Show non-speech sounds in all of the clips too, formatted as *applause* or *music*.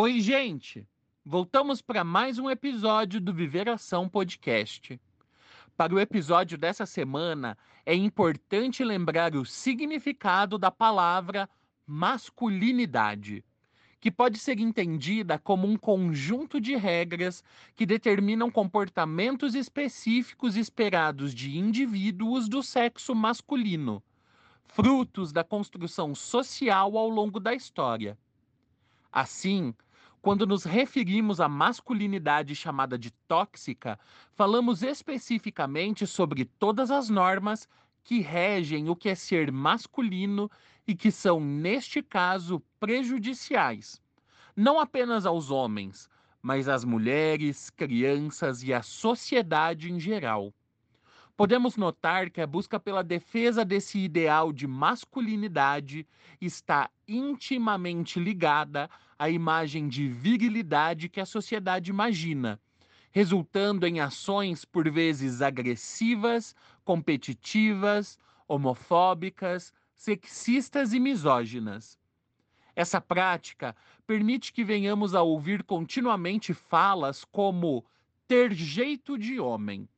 Oi, gente! Voltamos para mais um episódio do Viver Ação Podcast. Para o episódio dessa semana, é importante lembrar o significado da palavra masculinidade, que pode ser entendida como um conjunto de regras que determinam comportamentos específicos esperados de indivíduos do sexo masculino, frutos da construção social ao longo da história. Assim, quando nos referimos à masculinidade chamada de tóxica, falamos especificamente sobre todas as normas que regem o que é ser masculino e que são, neste caso, prejudiciais, não apenas aos homens, mas às mulheres, crianças e à sociedade em geral. Podemos notar que a busca pela defesa desse ideal de masculinidade está intimamente ligada à imagem de virilidade que a sociedade imagina, resultando em ações por vezes agressivas, competitivas, homofóbicas, sexistas e misóginas. Essa prática permite que venhamos a ouvir continuamente falas como ter jeito de homem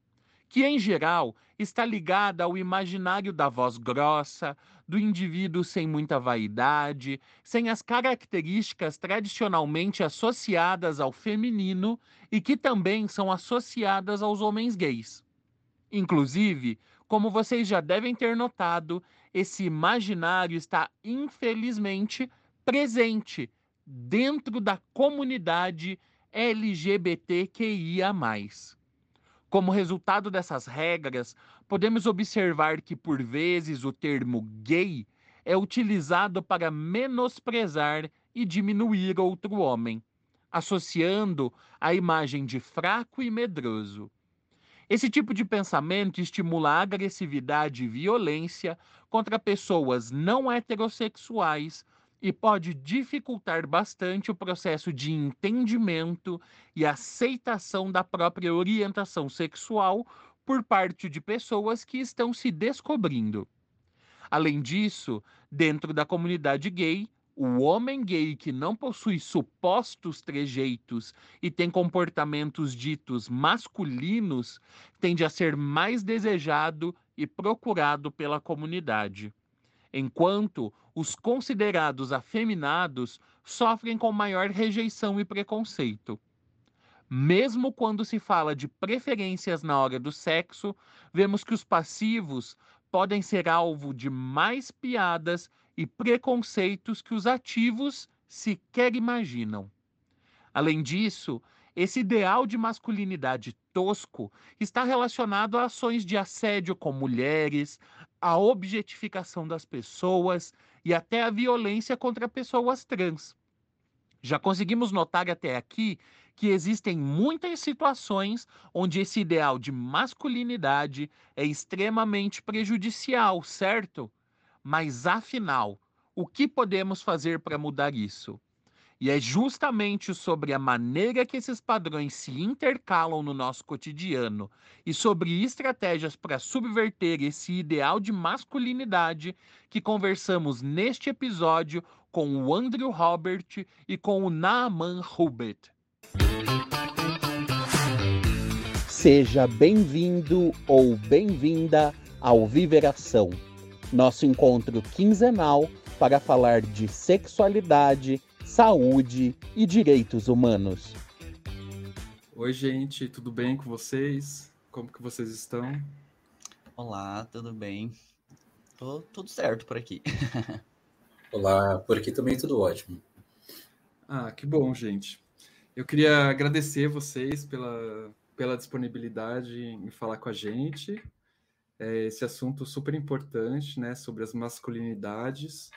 que em geral está ligada ao imaginário da voz grossa, do indivíduo sem muita vaidade, sem as características tradicionalmente associadas ao feminino e que também são associadas aos homens gays. Inclusive, como vocês já devem ter notado, esse imaginário está infelizmente presente dentro da comunidade LGBTQIA. Como resultado dessas regras, podemos observar que, por vezes, o termo gay é utilizado para menosprezar e diminuir outro homem, associando a imagem de fraco e medroso. Esse tipo de pensamento estimula agressividade e violência contra pessoas não heterossexuais e pode dificultar bastante o processo de entendimento e aceitação da própria orientação sexual por parte de pessoas que estão se descobrindo. Além disso, dentro da comunidade gay, o homem gay que não possui supostos trejeitos e tem comportamentos ditos masculinos tende a ser mais desejado e procurado pela comunidade enquanto os considerados afeminados sofrem com maior rejeição e preconceito. Mesmo quando se fala de preferências na hora do sexo, vemos que os passivos podem ser alvo de mais piadas e preconceitos que os ativos sequer imaginam. Além disso, esse ideal de masculinidade tosco está relacionado a ações de assédio com mulheres, a objetificação das pessoas e até a violência contra pessoas trans. Já conseguimos notar até aqui que existem muitas situações onde esse ideal de masculinidade é extremamente prejudicial, certo? Mas afinal, o que podemos fazer para mudar isso? E é justamente sobre a maneira que esses padrões se intercalam no nosso cotidiano e sobre estratégias para subverter esse ideal de masculinidade que conversamos neste episódio com o Andrew Robert e com o Naaman Hubert. Seja bem-vindo ou bem-vinda ao Viveração, nosso encontro quinzenal para falar de sexualidade saúde e direitos humanos. Oi, gente, tudo bem com vocês? Como que vocês estão? Olá, tudo bem? Tô tudo certo por aqui. *laughs* Olá, por aqui também tudo ótimo. Ah, que bom, gente. Eu queria agradecer vocês pela, pela disponibilidade em falar com a gente. É, esse assunto super importante, né, sobre as masculinidades.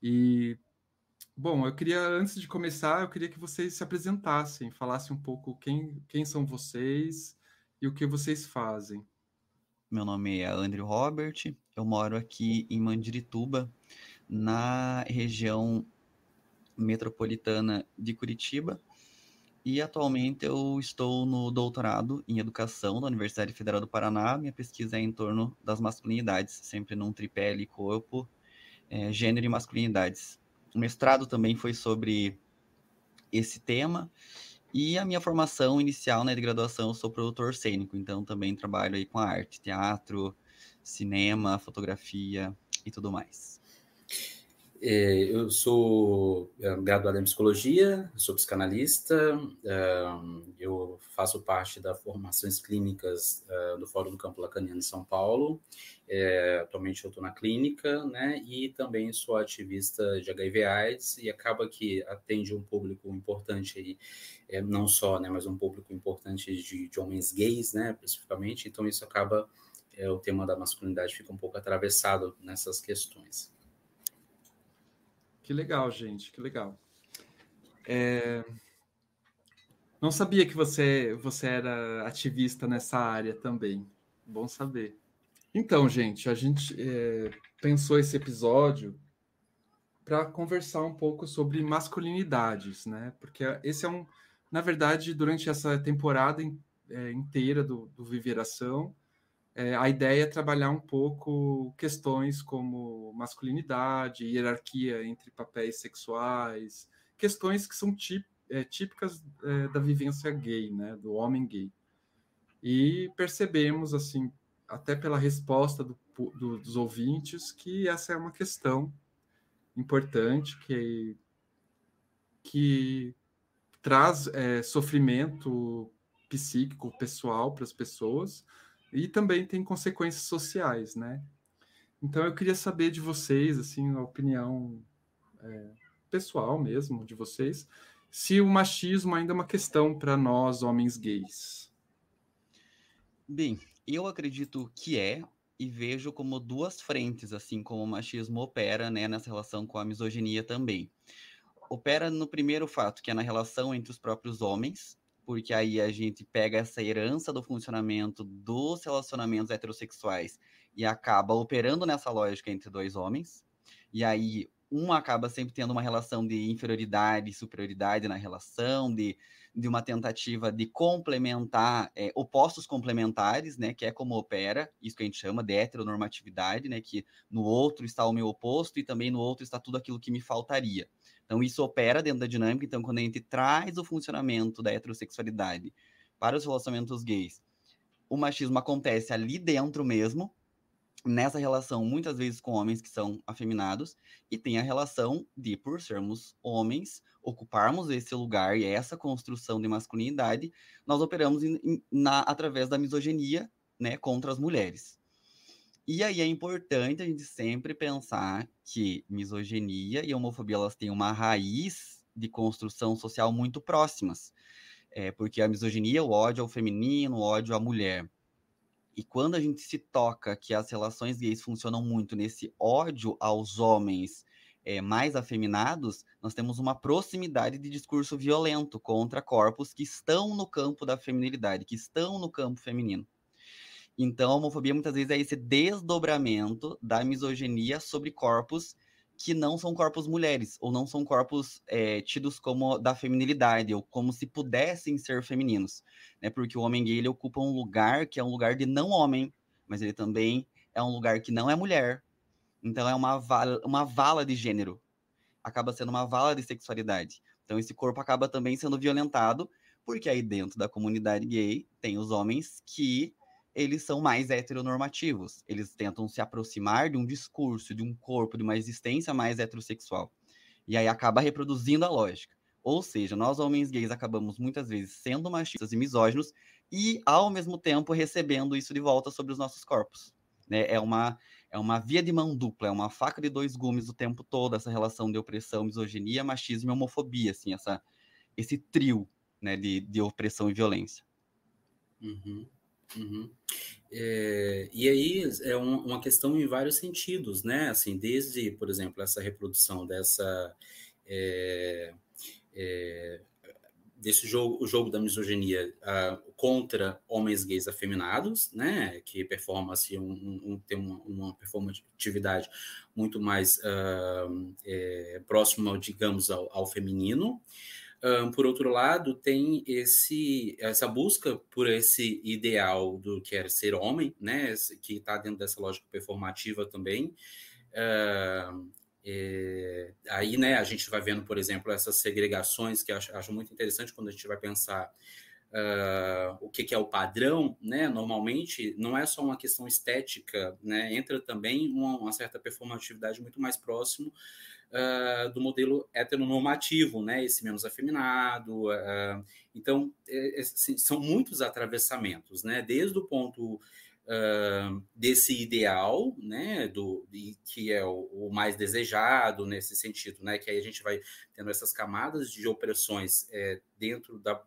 E Bom, eu queria, antes de começar, eu queria que vocês se apresentassem, falassem um pouco quem, quem são vocês e o que vocês fazem. Meu nome é Andrew Robert, eu moro aqui em Mandirituba, na região metropolitana de Curitiba, e atualmente eu estou no doutorado em educação da Universidade Federal do Paraná. Minha pesquisa é em torno das masculinidades, sempre num tripé corpo, é, gênero e masculinidades. O mestrado também foi sobre esse tema. E a minha formação inicial né, de graduação, eu sou produtor cênico, então também trabalho aí com arte, teatro, cinema, fotografia e tudo mais. É, eu sou é, graduado em psicologia, sou psicanalista, é, eu faço parte das formações clínicas do Fórum do Campo Lacaniano de São Paulo. atualmente eu estou na clínica, né? E também sou ativista de HIV/AIDS e acaba que atende um público importante aí, não só, né, mas um público importante de, de homens gays, né, especificamente. Então isso acaba o tema da masculinidade fica um pouco atravessado nessas questões. Que legal, gente, que legal. É... Não sabia que você, você era ativista nessa área também. Bom saber. Então, gente, a gente é, pensou esse episódio para conversar um pouco sobre masculinidades, né? Porque esse é um, na verdade, durante essa temporada é, inteira do, do Viveração, é, a ideia é trabalhar um pouco questões como masculinidade, hierarquia entre papéis sexuais, questões que são típ, é, típicas é, da vivência gay, né, do homem gay. E percebemos, assim, até pela resposta do, do, dos ouvintes, que essa é uma questão importante que, que traz é, sofrimento psíquico pessoal para as pessoas, e também tem consequências sociais, né? Então eu queria saber de vocês, assim, a opinião é, pessoal mesmo de vocês, se o machismo ainda é uma questão para nós, homens gays. Bem, eu acredito que é e vejo como duas frentes, assim como o machismo opera né, nessa relação com a misoginia também. Opera no primeiro fato, que é na relação entre os próprios homens, porque aí a gente pega essa herança do funcionamento dos relacionamentos heterossexuais e acaba operando nessa lógica entre dois homens. E aí um acaba sempre tendo uma relação de inferioridade e superioridade na relação, de, de uma tentativa de complementar é, opostos complementares, né, que é como opera, isso que a gente chama de heteronormatividade, né, que no outro está o meu oposto e também no outro está tudo aquilo que me faltaria. Então, isso opera dentro da dinâmica. Então, quando a gente traz o funcionamento da heterossexualidade para os relacionamentos gays, o machismo acontece ali dentro mesmo, nessa relação, muitas vezes com homens que são afeminados, e tem a relação de, por sermos homens, ocuparmos esse lugar e essa construção de masculinidade, nós operamos na, através da misoginia né, contra as mulheres. E aí é importante a gente sempre pensar que misoginia e homofobia elas têm uma raiz de construção social muito próximas. É, porque a misoginia, o ódio ao feminino, o ódio à mulher. E quando a gente se toca que as relações gays funcionam muito nesse ódio aos homens é, mais afeminados, nós temos uma proximidade de discurso violento contra corpos que estão no campo da feminilidade, que estão no campo feminino. Então, a homofobia muitas vezes é esse desdobramento da misoginia sobre corpos que não são corpos mulheres, ou não são corpos é, tidos como da feminilidade, ou como se pudessem ser femininos. Né? Porque o homem gay ele ocupa um lugar que é um lugar de não homem, mas ele também é um lugar que não é mulher. Então, é uma uma vala de gênero. Acaba sendo uma vala de sexualidade. Então, esse corpo acaba também sendo violentado, porque aí dentro da comunidade gay tem os homens que eles são mais heteronormativos. Eles tentam se aproximar de um discurso, de um corpo, de uma existência mais heterossexual. E aí acaba reproduzindo a lógica. Ou seja, nós homens gays acabamos muitas vezes sendo machistas e misóginos e, ao mesmo tempo, recebendo isso de volta sobre os nossos corpos. Né? É, uma, é uma via de mão dupla, é uma faca de dois gumes o tempo todo, essa relação de opressão, misoginia, machismo e homofobia, assim, essa, esse trio né, de, de opressão e violência. Uhum. Uhum. É, e aí é um, uma questão em vários sentidos, né? Assim, desde, por exemplo, essa reprodução dessa é, é, desse jogo, o jogo da misoginia uh, contra homens gays afeminados, né? Que performa assim, um, um, tem uma, uma performatividade muito mais uh, próxima, digamos, ao, ao feminino. Um, por outro lado, tem esse essa busca por esse ideal do que é ser homem, né? Que está dentro dessa lógica performativa também. Uh, É, aí, né, a gente vai vendo, por exemplo, essas segregações que acho, acho muito interessante quando a gente vai pensar uh, o que, que, é o padrão, né? Normalmente não é só uma questão estética, né? Entra também uma, uma certa performatividade muito mais próximo uh, do modelo heteronormativo, né? Esse menos afeminado. Uh, então, é, é, são muitos atravessamentos, né? Desde o ponto uh, desse ideal, né, do, que é o, o, mais desejado nesse sentido, né, que aí a gente vai tendo essas camadas de opressões é, dentro da,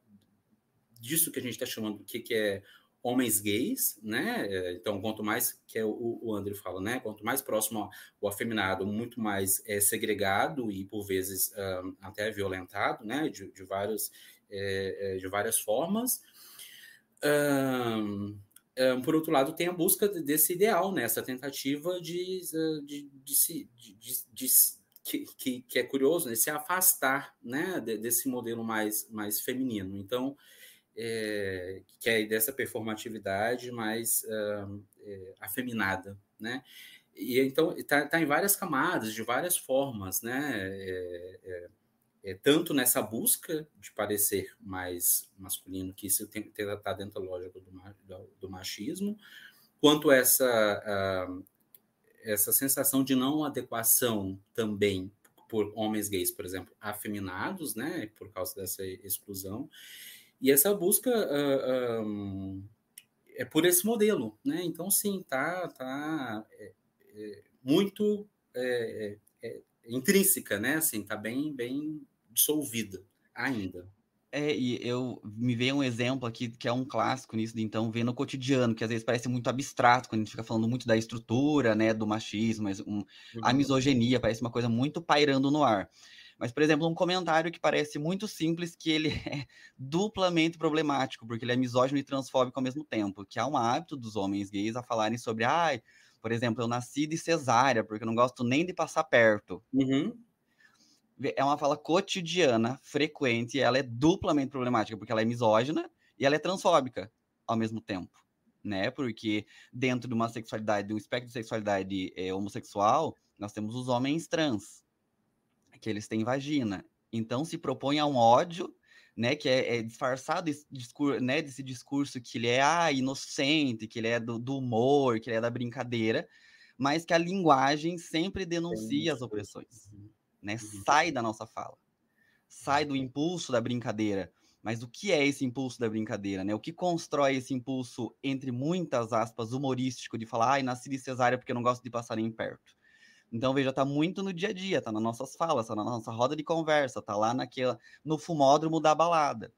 disso que a gente está chamando, que, que é homens gays, né? É, então, quanto mais que é o, o André fala, né? Quanto mais próximo ao afeminado, muito mais é segregado e por vezes um, até violentado, né? De, de vários, é, é de várias formas. Um, por outro lado, tem a busca desse ideal, né? essa tentativa de, de, de, de, de que, que, que, é curioso, né? se afastar né? desse modelo mais, mais feminino. Então, é, que é dessa performatividade mais é, afeminada. Né? E então está tá em várias camadas, de várias formas, né? É, é é, tanto nessa busca de parecer mais masculino, que isso está dentro da lógica do, do, machismo, quanto essa, essa sensação de não adequação também por homens gays, por exemplo, afeminados, né, por causa dessa exclusão, e essa busca uh, um, é por esse modelo, né, então sim, tá, tá é, é, muito é, é, é intrínseca, né, assim, tá bem, bem dissolvida ainda. É, e eu me veio um exemplo aqui que é um clássico nisso, de então ver no cotidiano, que às vezes parece muito abstrato quando a gente fica falando muito da estrutura, né, do machismo, mas um, a uhum. misoginia parece uma coisa muito pairando no ar. Mas, por exemplo, um comentário que parece muito simples, que ele *laughs* é duplamente problemático, porque ele é misógino e transfóbico ao mesmo tempo, que há um hábito dos homens gays a falarem sobre, ai, por exemplo, eu nasci de cesárea, porque eu não gosto nem de passar perto. Uhum é uma fala cotidiana, frequente, e ela é duplamente problemática, porque ela é misógina e ela é transfóbica ao mesmo tempo, né? Porque dentro de uma sexualidade, de um espectro de sexualidade é, homossexual, nós temos os homens trans, que eles têm vagina. Então se propõe a um ódio, né? Que é, é disfarçado esse discurso, né, desse discurso que ele é ah, inocente, que ele é do, do humor, que ele é da brincadeira, mas que a linguagem sempre denuncia as opressões. Uhum né? Uhum. Sai da nossa fala. Sai do impulso da brincadeira. Mas o que é esse impulso da brincadeira, né? O que constrói esse impulso, entre muitas aspas, humorístico, de falar, ai, nasci de cesárea porque eu não gosto de passar nem perto. Então, veja, tá muito no dia a dia, tá nas nossas falas, tá na nossa roda de conversa, tá lá naquela, no fumódromo da balada,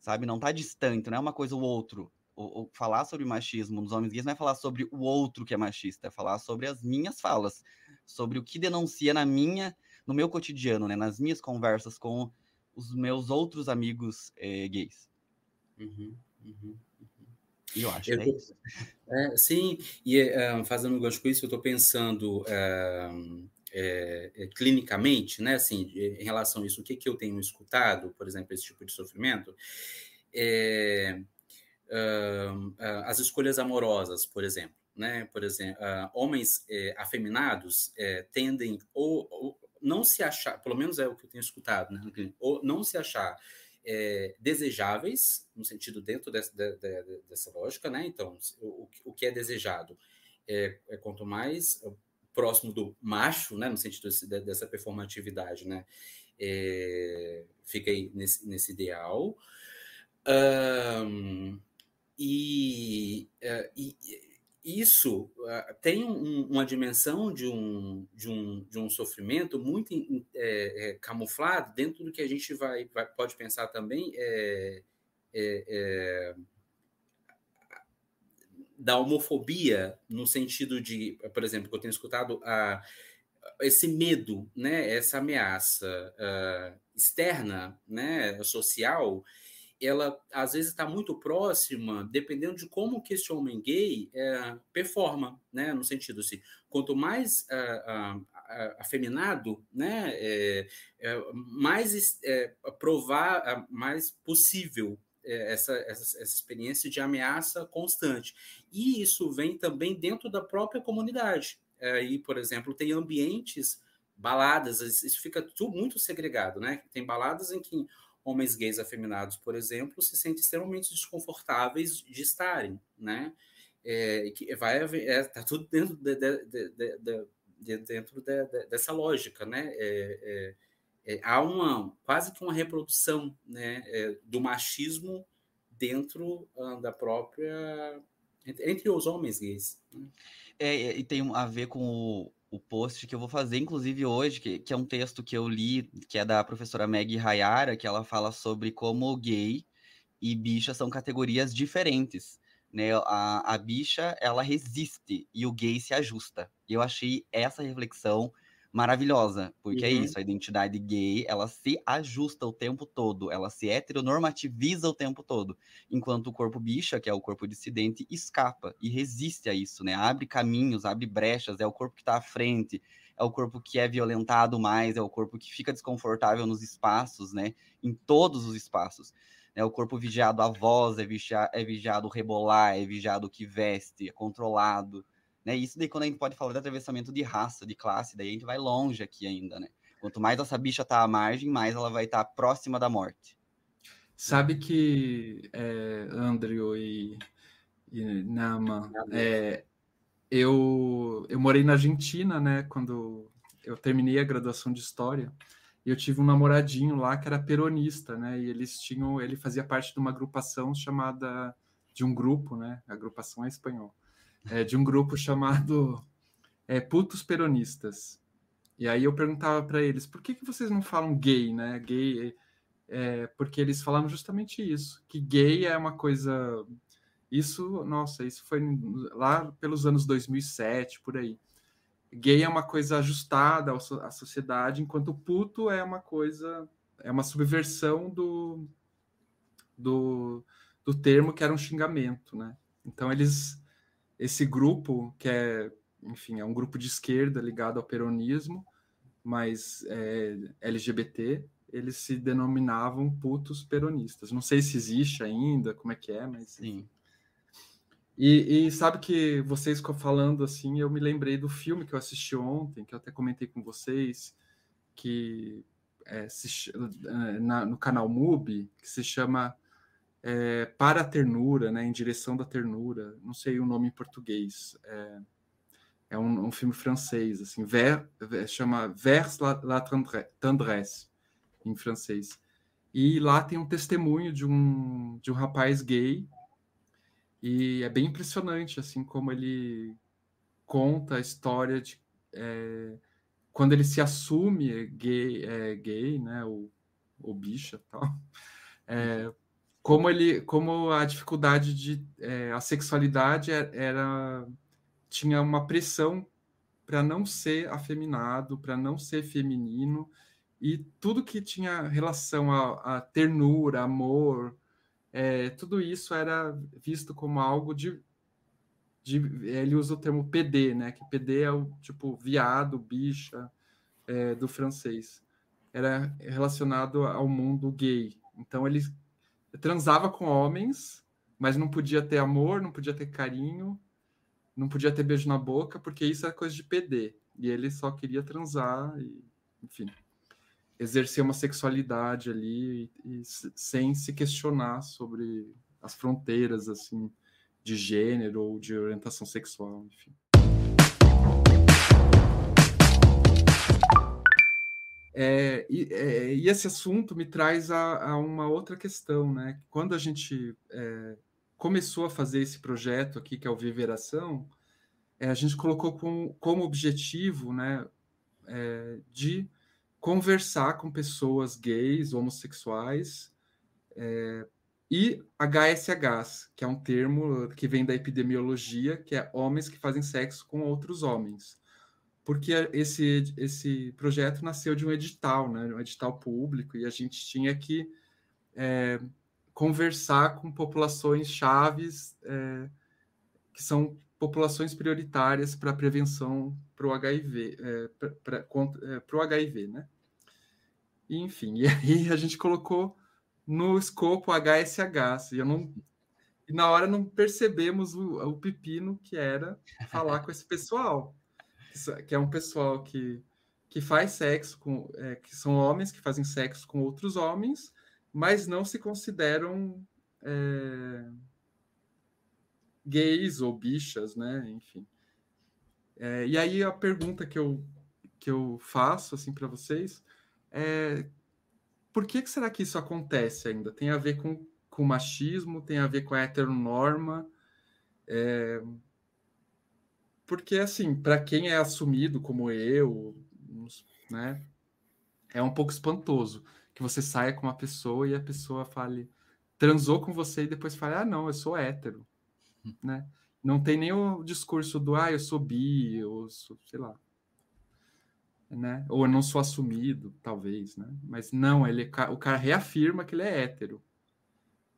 sabe? Não tá distante, não é uma coisa ou outro. O, o, falar sobre machismo nos homens gays não é falar sobre o outro que é machista, é falar sobre as minhas falas, sobre o que denuncia na minha no meu cotidiano, né? Nas minhas conversas com os meus outros amigos é, gays. Uhum, uhum, eu acho eu que é isso. É, sim, e uh, fazendo um gancho com isso, eu estou pensando uh, é, clinicamente, né? Assim, em relação a isso, o que, que eu tenho escutado, por exemplo, esse tipo de sofrimento, é, uh, as escolhas amorosas, por exemplo. Né, por exemplo, homens afeminados tendem ou, ou não se achar, pelo menos é o que eu tenho escutado, né, ou não se achar é, desejáveis, no sentido dentro dessa, de, de, dessa lógica, né? Então, o, o que é desejado é, é, quanto mais próximo do macho, né? No sentido desse, dessa performatividade, né? É, fica aí nesse, nesse ideal. Um, e, uh, e isso uh, tem um, uma dimensão de um, de um, de um sofrimento muito é, é, camuflado dentro do que a gente vai, vai pode pensar também é, é, é, da homofobia no sentido de, por exemplo, que eu tenho escutado a, esse medo, né, essa ameaça uh, externa, né, social, ela às vezes está muito próxima, dependendo de como que esse homem gay é, performa, né? No sentido assim, quanto mais uh, uh, afeminado, né? É, é, mais é, provar, mais possível é, essa, essa, essa experiência de ameaça constante. E isso vem também dentro da própria comunidade. Aí, por exemplo, tem ambientes baladas, isso fica tudo muito segregado, né? Tem baladas em que homens gays afeminados, por exemplo, se sentem extremamente desconfortáveis de estarem, né? É, que vai é, tá tudo dentro de, de, de, de dentro dessa lógica, né? É, é, é, há uma quase que uma reprodução, né, é, do machismo dentro uh, da própria entre, entre, os homens gays. Né? É, e tem a ver com o, o post que eu vou fazer, inclusive hoje, que, que é um texto que eu li, que é da professora Meg Hayara, que ela fala sobre como gay e bicha são categorias diferentes né? A, a bicha, ela resiste e o gay se ajusta. E eu achei essa reflexão maravilhosa, porque é uhum. é isso, a identidade gay, ela se ajusta o tempo todo, ela se heteronormativiza o tempo todo, enquanto o corpo bicha, que é o corpo dissidente, escapa e resiste a isso, né? Abre caminhos, abre brechas, é o corpo que está à frente, é o corpo que é violentado mais, é o corpo que fica desconfortável nos espaços, né? Em todos os espaços. Né? O corpo vigiado a voz, é vigiado, é vigiado rebolar, é vigiado o que veste, é controlado. Né? Isso daí quando a gente pode falar de atravessamento de raça, de classe, daí a gente vai longe aqui ainda, né? Quanto mais essa bicha tá à margem, mais ela vai estar tá próxima da morte. Sabe que, é, Andrew e, e Nama, é, eu, eu morei na Argentina, né, quando eu terminei a graduação de História, e eu tive um namoradinho lá que era peronista, né? E eles tinham, ele fazia parte de uma agrupação chamada de um grupo, né? A agrupação é espanhol. É, de um grupo chamado é, Putos Peronistas. E aí eu perguntava para eles, por que, que vocês não falam gay, né? Gay, é, porque eles falaram justamente isso, que gay é uma coisa... Isso, nossa, isso foi lá pelos anos 2007, por aí gay é uma coisa ajustada à sociedade, enquanto puto é uma coisa, é uma subversão do, do, do termo que era um xingamento, né? Então eles, esse grupo que é, enfim, é um grupo de esquerda ligado ao peronismo, mas é, LGBT, eles se denominavam putos peronistas. Não sei se existe ainda, como é que é, mas sim. E, e, sabe que vocês falando assim, eu me lembrei do filme que eu assisti ontem, que eu até comentei com vocês, que é, se, na, no canal MUBI, que se chama é, Para a Ternura, né, em direção da ternura, não sei o nome em português, é, é um, um, filme francês, assim, ver, chama Vers la, la tendresse, em francês. E lá tem um testemunho de um, de um rapaz gay e é bem impressionante, assim, como ele conta a história de é, quando ele se assume gay, é, gay né, o, o bicha tal, é, *laughs* como ele, como a dificuldade de é, a sexualidade é, era tinha uma pressão para não ser afeminado, para não ser feminino e tudo que tinha relação a, a ternura, amor, é, tudo isso era visto como algo de, de, Ele usa o termo PD, né? Que PD é o tipo viado, bicha, é, do francês. Era relacionado ao mundo gay. Então ele transava com homens, mas não podia ter amor, não podia ter carinho, não podia ter beijo na boca, porque isso é coisa de PD. E ele só queria transar, e, enfim exercer uma sexualidade ali e, e, sem se questionar sobre as fronteiras assim de gênero ou de orientação sexual, enfim. É, e, é, e, esse assunto me traz a, a, uma outra questão, né? Quando a gente é, começou a fazer esse projeto aqui, que é o Viveração, é, a gente colocou com, como objetivo, né, é, de conversar com pessoas gays, homossexuais, é, e HSHs, que é um termo que vem da epidemiologia, que é homens que fazem sexo com outros homens. Porque esse, esse projeto nasceu de um edital, né, um edital público, e a gente tinha que é, conversar com populações chaves, é, que são populações prioritárias para a prevenção para o HIV, é, para o HIV, né? E, enfim, *laughs* e aí a gente colocou no escopo HSH, e eu não e na hora não percebemos o, o pepino que era falar com esse pessoal, que é um pessoal que, que faz sexo com é, que são homens que fazem sexo com outros homens, mas não se consideram é, gays ou bichas, né? Enfim. É, e aí a pergunta que eu, que eu faço assim para vocês é por que, que será que isso acontece ainda? Tem a ver com, com machismo, tem a ver com a heteronorma. É, porque assim, para quem é assumido como eu, né, é um pouco espantoso que você saia com uma pessoa e a pessoa fale, transou com você e depois fale, ah, não, eu sou hétero, hum. né? Não tem nem o discurso do, ah, eu sou bi, ou sou, sei lá, né? Ou eu não sou assumido, talvez, né? Mas não, ele, o cara reafirma que ele é hétero.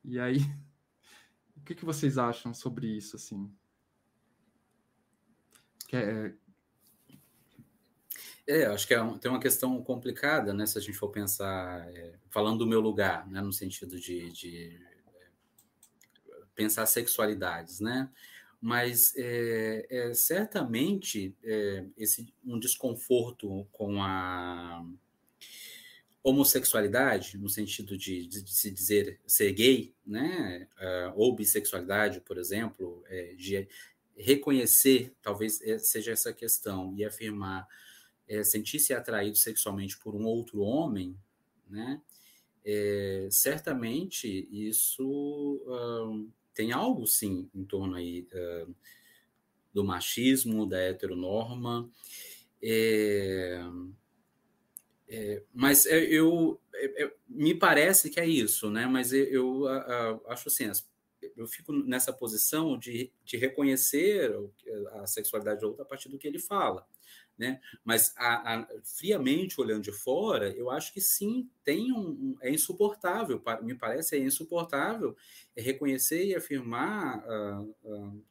E aí, *laughs* o que, que vocês acham sobre isso, assim? Que é, é, acho que é tem uma questão complicada, né? Se a gente for pensar, é, falando do meu lugar, né? No sentido de, de é, pensar sexualidades, né? Mas é, é certamente é, esse um desconforto com a homossexualidade, no sentido de, de, de se dizer ser gay, né? Uh, ou bissexualidade, por exemplo, é, de reconhecer, talvez seja essa questão, e afirmar é, sentir-se atraído sexualmente por um outro homem, né? É, certamente isso uh, tem algo sim em torno aí uh, do machismo, da heteronorma, é, é, mas eu é, é, me parece que é isso, né? Mas eu, eu acho assim, eu fico nessa posição de, de reconhecer a sexualidade do outro a partir do que ele fala. Né? Mas a, a, friamente olhando de fora, eu acho que sim, tem um, um é insuportável, me parece é insuportável reconhecer e afirmar, uh, uh,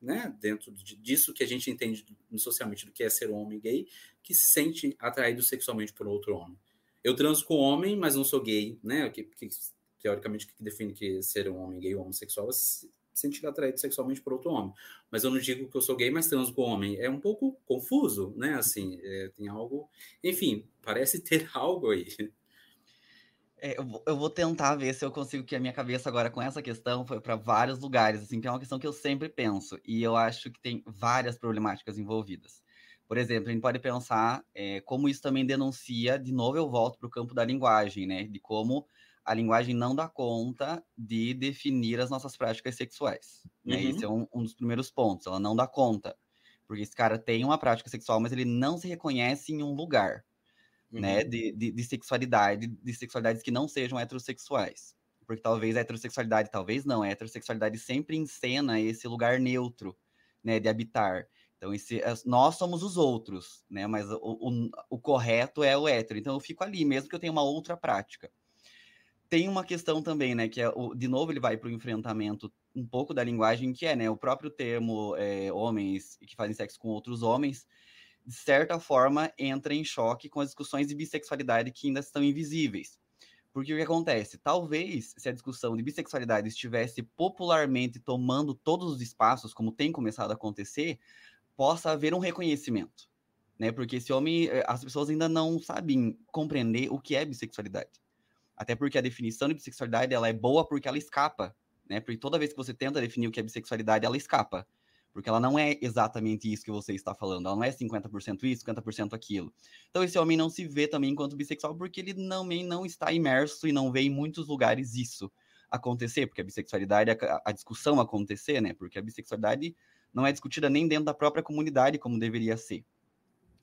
né, dentro disso que a gente entende socialmente do que é ser um homem gay, que se sente atraído sexualmente por outro homem. Eu transo com homem, mas não sou gay, né? Que, que teoricamente que define que ser um homem gay ou homossexual é sentir atraído sexualmente por outro homem. Mas eu não digo que eu sou gay, mas transo com homem. É um pouco confuso, né? Assim, é, tem algo. Enfim, parece ter *laughs* algo aí. É, eu, vou, tentar ver se eu consigo que a minha cabeça agora com essa questão foi para vários lugares, assim, que é uma questão que eu sempre penso e eu acho que tem várias problemáticas envolvidas. Por exemplo, a gente pode pensar é, como isso também denuncia, de novo eu volto para o campo da linguagem, né? De como a linguagem não dá conta de definir as nossas práticas sexuais. Né? Uhum. Esse é um, um, dos primeiros pontos. Ela não dá conta. Porque esse cara tem uma prática sexual, mas ele não se reconhece em um lugar né, uhum. né, de, de, de, sexualidade, de sexualidades que não sejam heterossexuais. Porque talvez a heterossexualidade, talvez não, a heterossexualidade sempre encena esse lugar neutro né, de habitar. Então, esse, nós somos os outros, né? Mas o, o, o correto é o hétero. Então, eu fico ali, mesmo que eu tenha uma outra prática tem uma questão também, né, que é, o, de novo ele vai para o enfrentamento um pouco da linguagem, que é, né, o próprio termo é, homens que fazem sexo com outros homens, de certa forma entra em choque com as discussões de bissexualidade que ainda estão invisíveis. Porque o que acontece? Talvez se a discussão de bissexualidade estivesse popularmente tomando todos os espaços, como tem começado a acontecer, possa haver um reconhecimento, né? Porque esse homem, eh, as pessoas ainda não sabem compreender o que é bissexualidade. Até porque a definição de bissexualidade ela é boa porque ela escapa, né? Porque toda vez que você tenta definir o que é bissexualidade, ela escapa. Porque ela não é exatamente isso que você está falando. Ela não é 50% isso, 50% aquilo. Então esse homem não se vê também enquanto bissexual porque ele também não está imerso e não vê em muitos lugares isso acontecer, porque a bissexualidade, a, a discussão acontecer, né? Porque a bissexualidade não é discutida nem dentro da própria comunidade como deveria ser.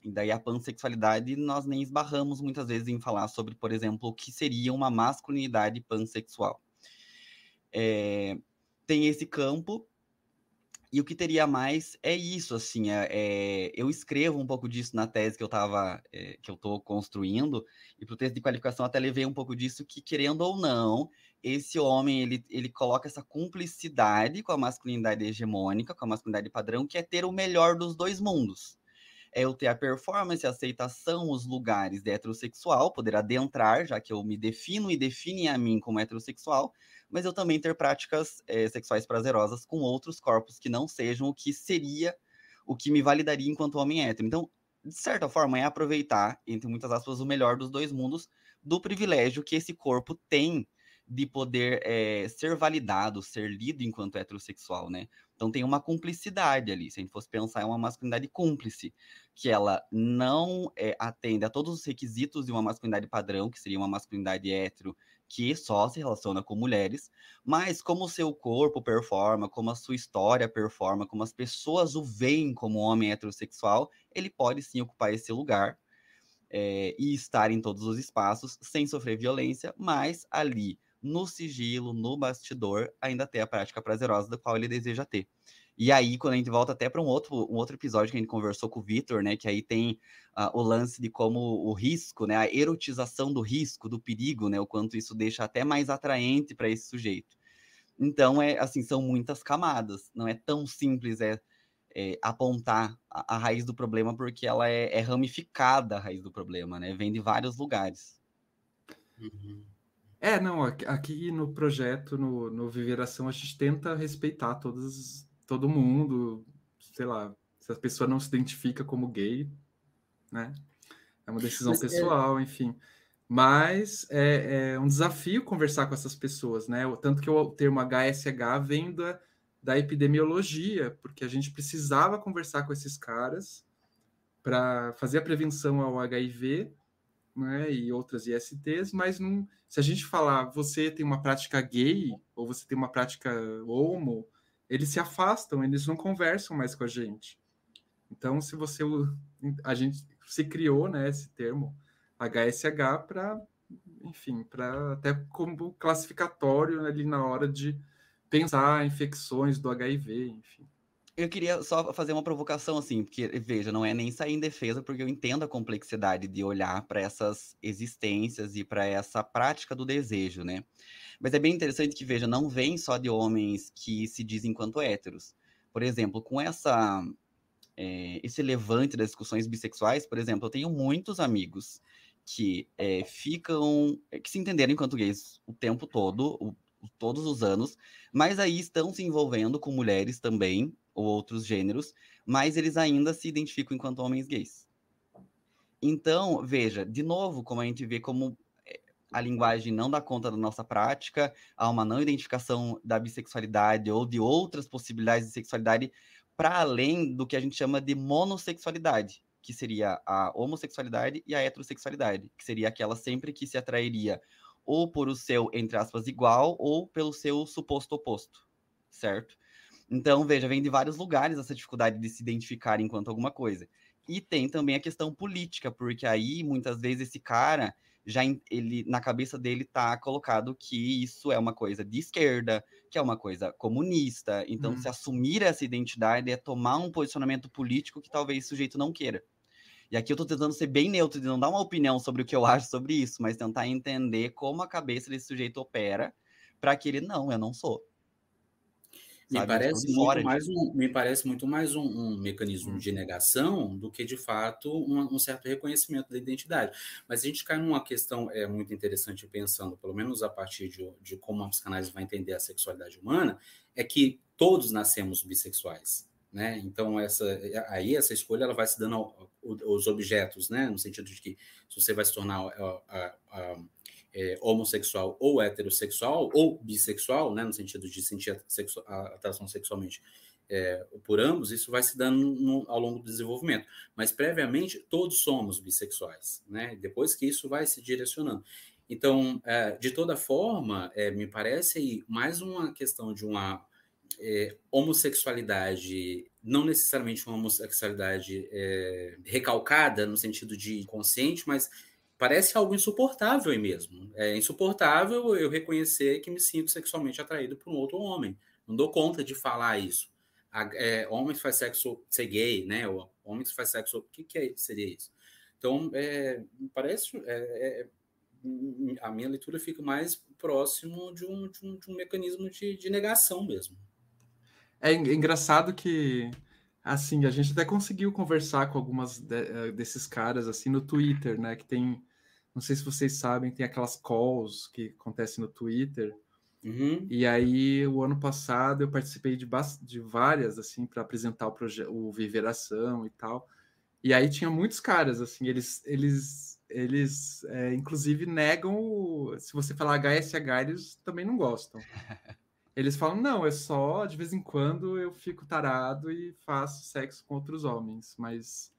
E daí a pansexualidade nós nem esbarramos muitas vezes em falar sobre, por exemplo, o que seria uma masculinidade pansexual. É, tem esse campo e o que teria mais é isso, assim, é, é, eu escrevo um pouco disso na tese que eu tava, é, que eu estou construindo, e para o texto de qualificação até levei um pouco disso, que querendo ou não, esse homem, ele, ele coloca essa cumplicidade com a masculinidade hegemônica, com a masculinidade padrão, que é ter o melhor dos dois mundos é eu ter a performance, a aceitação, os lugares de heterossexual, poder adentrar, já que eu me defino e definem a mim como heterossexual, mas eu também ter práticas é, sexuais prazerosas com outros corpos que não sejam o que seria o que me validaria enquanto homem hétero. Então, de certa forma, é aproveitar, entre muitas aspas, o melhor dos dois mundos, do privilégio que esse corpo tem de poder é, ser validado, ser lido enquanto heterossexual, né? Então tem uma cumplicidade ali. Se a gente fosse pensar, é uma masculinidade cúmplice, que ela não é, atende a todos os requisitos de uma masculinidade padrão, que seria uma masculinidade hétero, que só se relaciona com mulheres, mas como o seu corpo performa, como a sua história performa, como as pessoas o veem como homem heterossexual, ele pode sim ocupar esse lugar é, e estar em todos os espaços sem sofrer violência, mas ali no sigilo, no bastidor, ainda ter a prática prazerosa da qual ele deseja ter. E aí, quando a gente volta até para um outro, um outro episódio que a gente conversou com o Vitor, né? Que aí tem uh, o lance de como o risco, né? A erotização do risco, do perigo, né? O quanto isso deixa até mais atraente para esse sujeito. Então, é assim, são muitas camadas. Não é tão simples é, é apontar a, a, raiz do problema, porque ela é, é, ramificada a raiz do problema, né? Vem de vários lugares. Uhum. É, não, aqui no projeto, no, no Viveração, a gente tenta respeitar todas, todo mundo, sei lá, se a pessoa não se identifica como gay, né? É uma decisão Mas é pessoal, é... enfim. Mas é, é, um desafio conversar com essas pessoas, né? Tanto que o termo HSH vem da, da epidemiologia, porque a gente precisava conversar com esses caras para fazer a prevenção ao HIV né, e outras ISTs, mas não, se a gente falar você tem uma prática gay ou você tem uma prática homo, eles se afastam, eles não conversam mais com a gente. Então, se você a gente se criou, né, esse termo HSH para, enfim, para até como classificatório ali na hora de pensar infecções do HIV, enfim. Eu queria só fazer uma provocação assim, porque veja, não é nem sair em defesa, porque eu entendo a complexidade de olhar para essas existências e para essa prática do desejo, né? Mas é bem interessante que veja, não vem só de homens que se dizem quanto héteros. Por exemplo, com essa é, esse levante das discussões bissexuais, por exemplo, eu tenho muitos amigos que é, ficam, que se entenderam enquanto gays o tempo todo, o, todos os anos, mas aí estão se envolvendo com mulheres também, ou outros gêneros, mas eles ainda se identificam enquanto homens gays. Então, veja, de novo, como a gente vê como eh, a linguagem não dá conta da nossa prática, há uma não identificação da bissexualidade ou de outras possibilidades de sexualidade para além do que a gente chama de monossexualidade, que seria a homossexualidade e a heterossexualidade, que seria aquela sempre que se atrairia ou por o seu, entre aspas, igual ou pelo seu suposto oposto, certo? Então, veja, vem de vários lugares essa dificuldade de se identificar enquanto alguma coisa. E tem também a questão política, porque aí muitas vezes esse cara já ele na cabeça dele tá colocado que isso é uma coisa de esquerda, que é uma coisa comunista. Então, hum. se assumir essa identidade é tomar um posicionamento político que talvez o sujeito não queira. E aqui eu tô tentando ser bem neutro, de não dar uma opinião sobre o que eu *laughs* acho sobre isso, mas tentar entender como a cabeça desse sujeito opera para que ele não, eu não sou. Me parece, muito mais um, me parece muito mais um, um mecanismo hum. de negação do que, de fato, um, um, certo reconhecimento da identidade. Mas a gente cai numa questão é, muito interessante, pensando, pelo menos a partir de, de como a psicanálise vai entender a sexualidade humana, é que todos nascemos bissexuais. Né? Então, essa, aí essa escolha ela vai se dando aos objetos, né? no sentido de que se você vai se tornar a, a, a é, homossexual ou heterossexual ou bissexual, né, no sentido de sentir sexu atração sexualmente é, por ambos, isso vai se dando no, ao longo do desenvolvimento. Mas previamente todos somos bissexuais, né? Depois que isso vai se direcionando. Então, é, de toda forma, é, me parece aí mais uma questão de uma é, homossexualidade, não necessariamente uma homossexualidade é, recalcada no sentido de consciente, mas parece algo insuportável mesmo. É insuportável eu reconhecer que me sinto sexualmente atraído por um outro homem. Não dou conta de falar isso. É, homens faz sexo ser gay, né? Ou homens faz sexo. O que, que é, seria isso? Então, é, parece. É, é, a minha leitura fica mais próximo de um, de um, de um mecanismo de, de, negação mesmo. É engraçado que assim a gente até conseguiu conversar com algumas de, eh, desses caras assim no Twitter, né? Que tem não sei se vocês sabem, tem aquelas calls que acontecem no Twitter. Uhum. E aí, o ano passado, eu participei de, de várias, assim, para apresentar o, projeto, o Viveração e tal. E aí tinha muitos caras, assim, eles, eles, eles é, inclusive negam, o, se você falar HSH, eles também não gostam. *laughs* Eles falam, não, é só de vez em quando eu fico tarado e faço sexo com outros homens, mas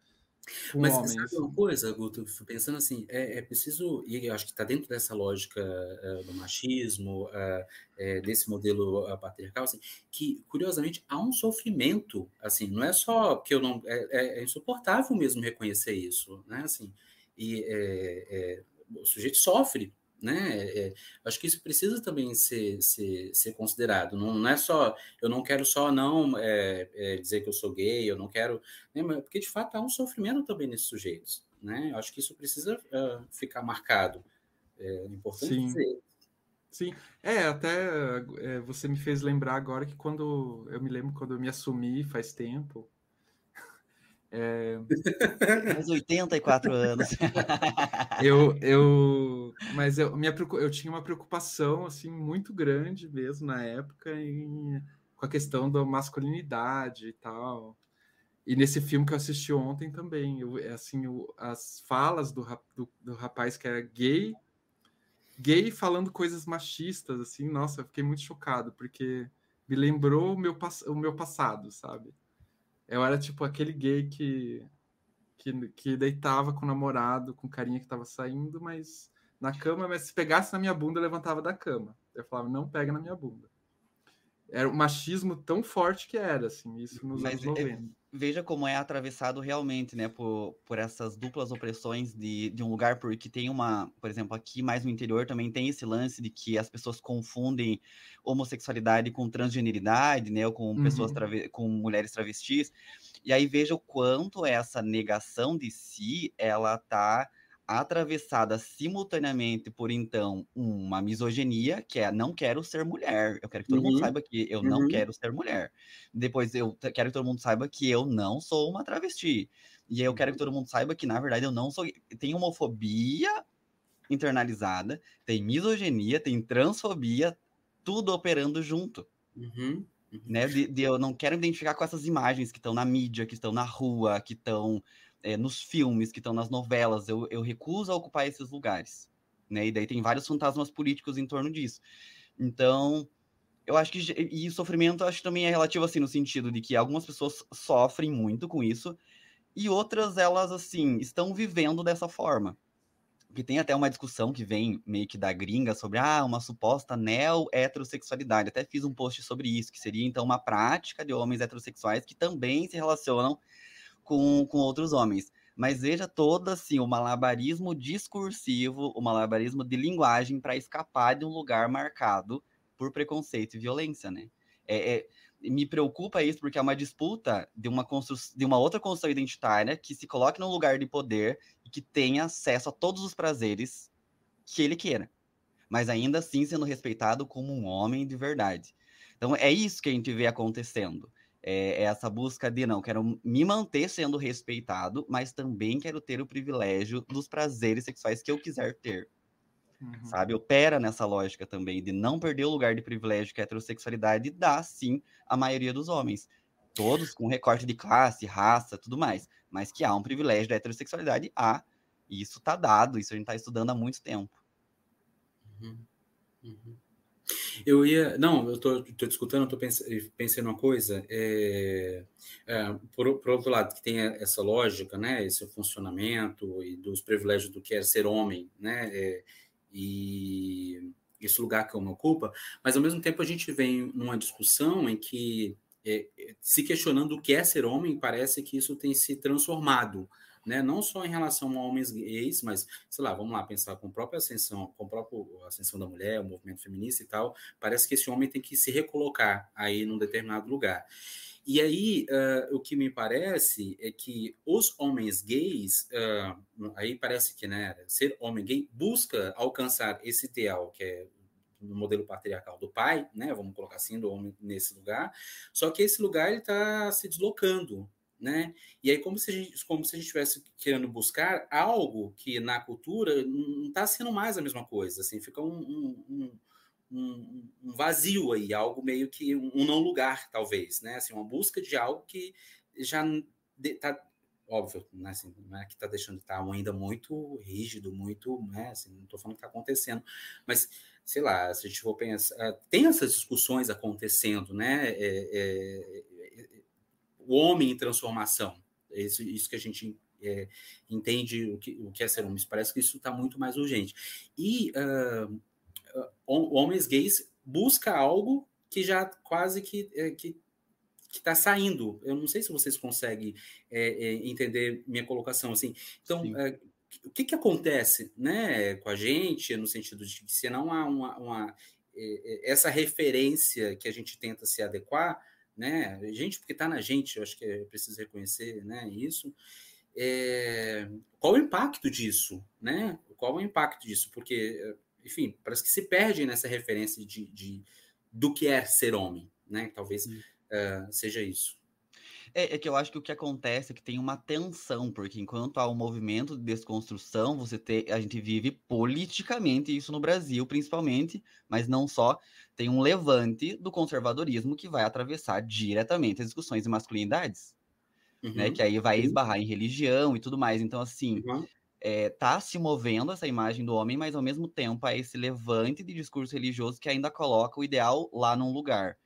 com Mas homens. sabe uma coisa, Guto? Pensando assim, é, é preciso, e eu acho que está dentro dessa lógica uh, do machismo, uh, é, desse modelo uh, patriarcal, assim, que curiosamente há um sofrimento, assim, não é só que eu não, é, é insuportável mesmo reconhecer isso, né? Assim, e é, o sujeito sofre né? É, acho que isso precisa também ser, ser, ser considerado. Não, não, é só, eu não quero só não é, é, dizer que eu sou gay, eu não quero, né? porque de fato há um sofrimento também nesses sujeitos, né? Acho que isso precisa uh, ficar marcado. É importante Sim. dizer. Sim, é, até é, você me fez lembrar agora que quando eu me lembro quando eu me assumi faz tempo, é... Mais 84 anos. *laughs* eu, eu, mas eu, minha, eu tinha uma preocupação assim muito grande mesmo na época em, com a questão da masculinidade e tal. E nesse filme que eu assisti ontem também, eu, é assim, eu, as falas do, do, do rapaz que era gay, gay falando coisas machistas, assim, nossa, eu fiquei muito chocado, porque me lembrou o meu, o meu passado, sabe? Eu era tipo aquele gay que, que, que deitava com o namorado, com carinha que tava saindo, mas na cama, mas se pegasse na minha bunda, eu levantava da cama. Eu falava, não pega na minha bunda. Era um machismo tão forte que era, assim, isso nos mas, anos 90. É, veja como é atravessado realmente, né, por, por essas duplas opressões de, de um lugar, porque tem uma, por exemplo, aqui mais no interior também tem esse lance de que as pessoas confundem homossexualidade com transgeneridade, né, ou com uhum. pessoas com mulheres travestis, e aí veja o quanto essa negação de si, ela tá atravessada simultaneamente por então uma misoginia, que é não quero ser mulher. Eu quero que todo uhum. mundo saiba que eu uhum. não quero ser mulher. Depois eu quero que todo mundo saiba que eu não sou uma travesti. E eu quero que todo mundo saiba que na verdade eu não sou tem homofobia internalizada, tem misoginia, tem transfobia, tudo operando junto. Uhum. uhum. Né? De, de, eu não quero me identificar com essas imagens que estão na mídia, que estão na rua, que estão é, nos filmes, que estão nas novelas, eu, eu recuso a ocupar esses lugares. Né? E daí tem vários fantasmas políticos em torno disso. Então, eu acho que. E sofrimento, acho que também é relativo, assim, no sentido de que algumas pessoas sofrem muito com isso, e outras, elas, assim, estão vivendo dessa forma. Que tem até uma discussão que vem meio que da gringa sobre ah, uma suposta neo-heterossexualidade. Até fiz um post sobre isso, que seria então uma prática de homens heterossexuais que também se relacionam com, com outros homens. Mas veja todo assim, o malabarismo discursivo, o malabarismo de linguagem para escapar de um lugar marcado por preconceito e violência, né? É, é, me preocupa isso porque é uma disputa de uma, de uma outra construção identitária que se coloque num lugar de poder e que tenha acesso a todos os prazeres que ele queira, mas ainda assim sendo respeitado como um homem de verdade. Então é isso que a gente vê acontecendo é, essa busca de não, quero me manter sendo respeitado, mas também quero ter o privilégio dos prazeres sexuais que eu quiser ter. Uhum. Sabe? Opera nessa lógica também de não perder o lugar de privilégio que a heterossexualidade dá, sim, a maioria dos homens. Todos com recorte de classe, raça, tudo mais. Mas que há um privilégio da heterossexualidade, há. E isso está dado, isso a gente está estudando há muito tempo. Uhum. Uhum. Eu ia. Não, eu estou discutindo, estou pensando uma coisa. É, é, por, por, outro lado, que tem essa lógica, né, esse funcionamento e dos privilégios do que é ser homem, né, é, e esse lugar que é uma ocupa, mas ao mesmo tempo a gente vem numa discussão em que, é, se questionando o que é ser homem, parece que isso tem se transformado né? Não só em relação a homens gays, mas, sei lá, vamos lá pensar com a própria ascensão, com a própria ascensão da mulher, o movimento feminista e tal, parece que esse homem tem que se recolocar aí num determinado lugar. E aí, uh, o que me parece é que os homens gays, uh, aí parece que, né, ser homem gay busca alcançar esse ideal, que é no modelo patriarcal do pai, né, vamos colocar assim, do homem nesse lugar, só que esse lugar ele está se deslocando, né? E aí, como se a gente, como se a gente estivesse querendo buscar algo que na cultura não está sendo mais a mesma coisa, assim, fica um, um, um, um, vazio aí, algo meio que um não lugar, talvez, né? Assim, uma busca de algo que já está óbvio, né, assim, não é que está deixando de estar tá ainda muito rígido, muito, né, assim, não estou falando que está acontecendo, mas, sei lá, se a gente for pensar, tem essas discussões acontecendo, né, é, é, o homem em transformação, isso, isso que a gente é, entende o que, o que é ser homem, parece que isso está muito mais urgente. E uh, homens gays busca algo que já quase que, é, que está saindo. Eu não sei se vocês conseguem é, é, entender minha colocação assim. Então, é, o que, que acontece né, com a gente, no sentido de que se não há uma, uma é, essa referência que a gente tenta se adequar, né, gente, porque está na gente, eu acho que é preciso reconhecer né, isso. É, qual o impacto disso, né? Qual o impacto disso? Porque, enfim, parece que se perde nessa referência de, de do que é ser homem, né? Talvez uh, seja isso. É, é, que eu acho que o que acontece é que tem uma tensão, porque enquanto há um movimento de desconstrução, você tem, a gente vive politicamente isso no Brasil, principalmente, mas não só, tem um levante do conservadorismo que vai atravessar diretamente as discussões de masculinidades, né, uhum. né? Que aí vai esbarrar em religião e tudo mais. Então, assim, uhum. é, tá se movendo essa imagem do homem, mas ao mesmo tempo há esse levante de discurso religioso que ainda coloca o ideal lá num lugar.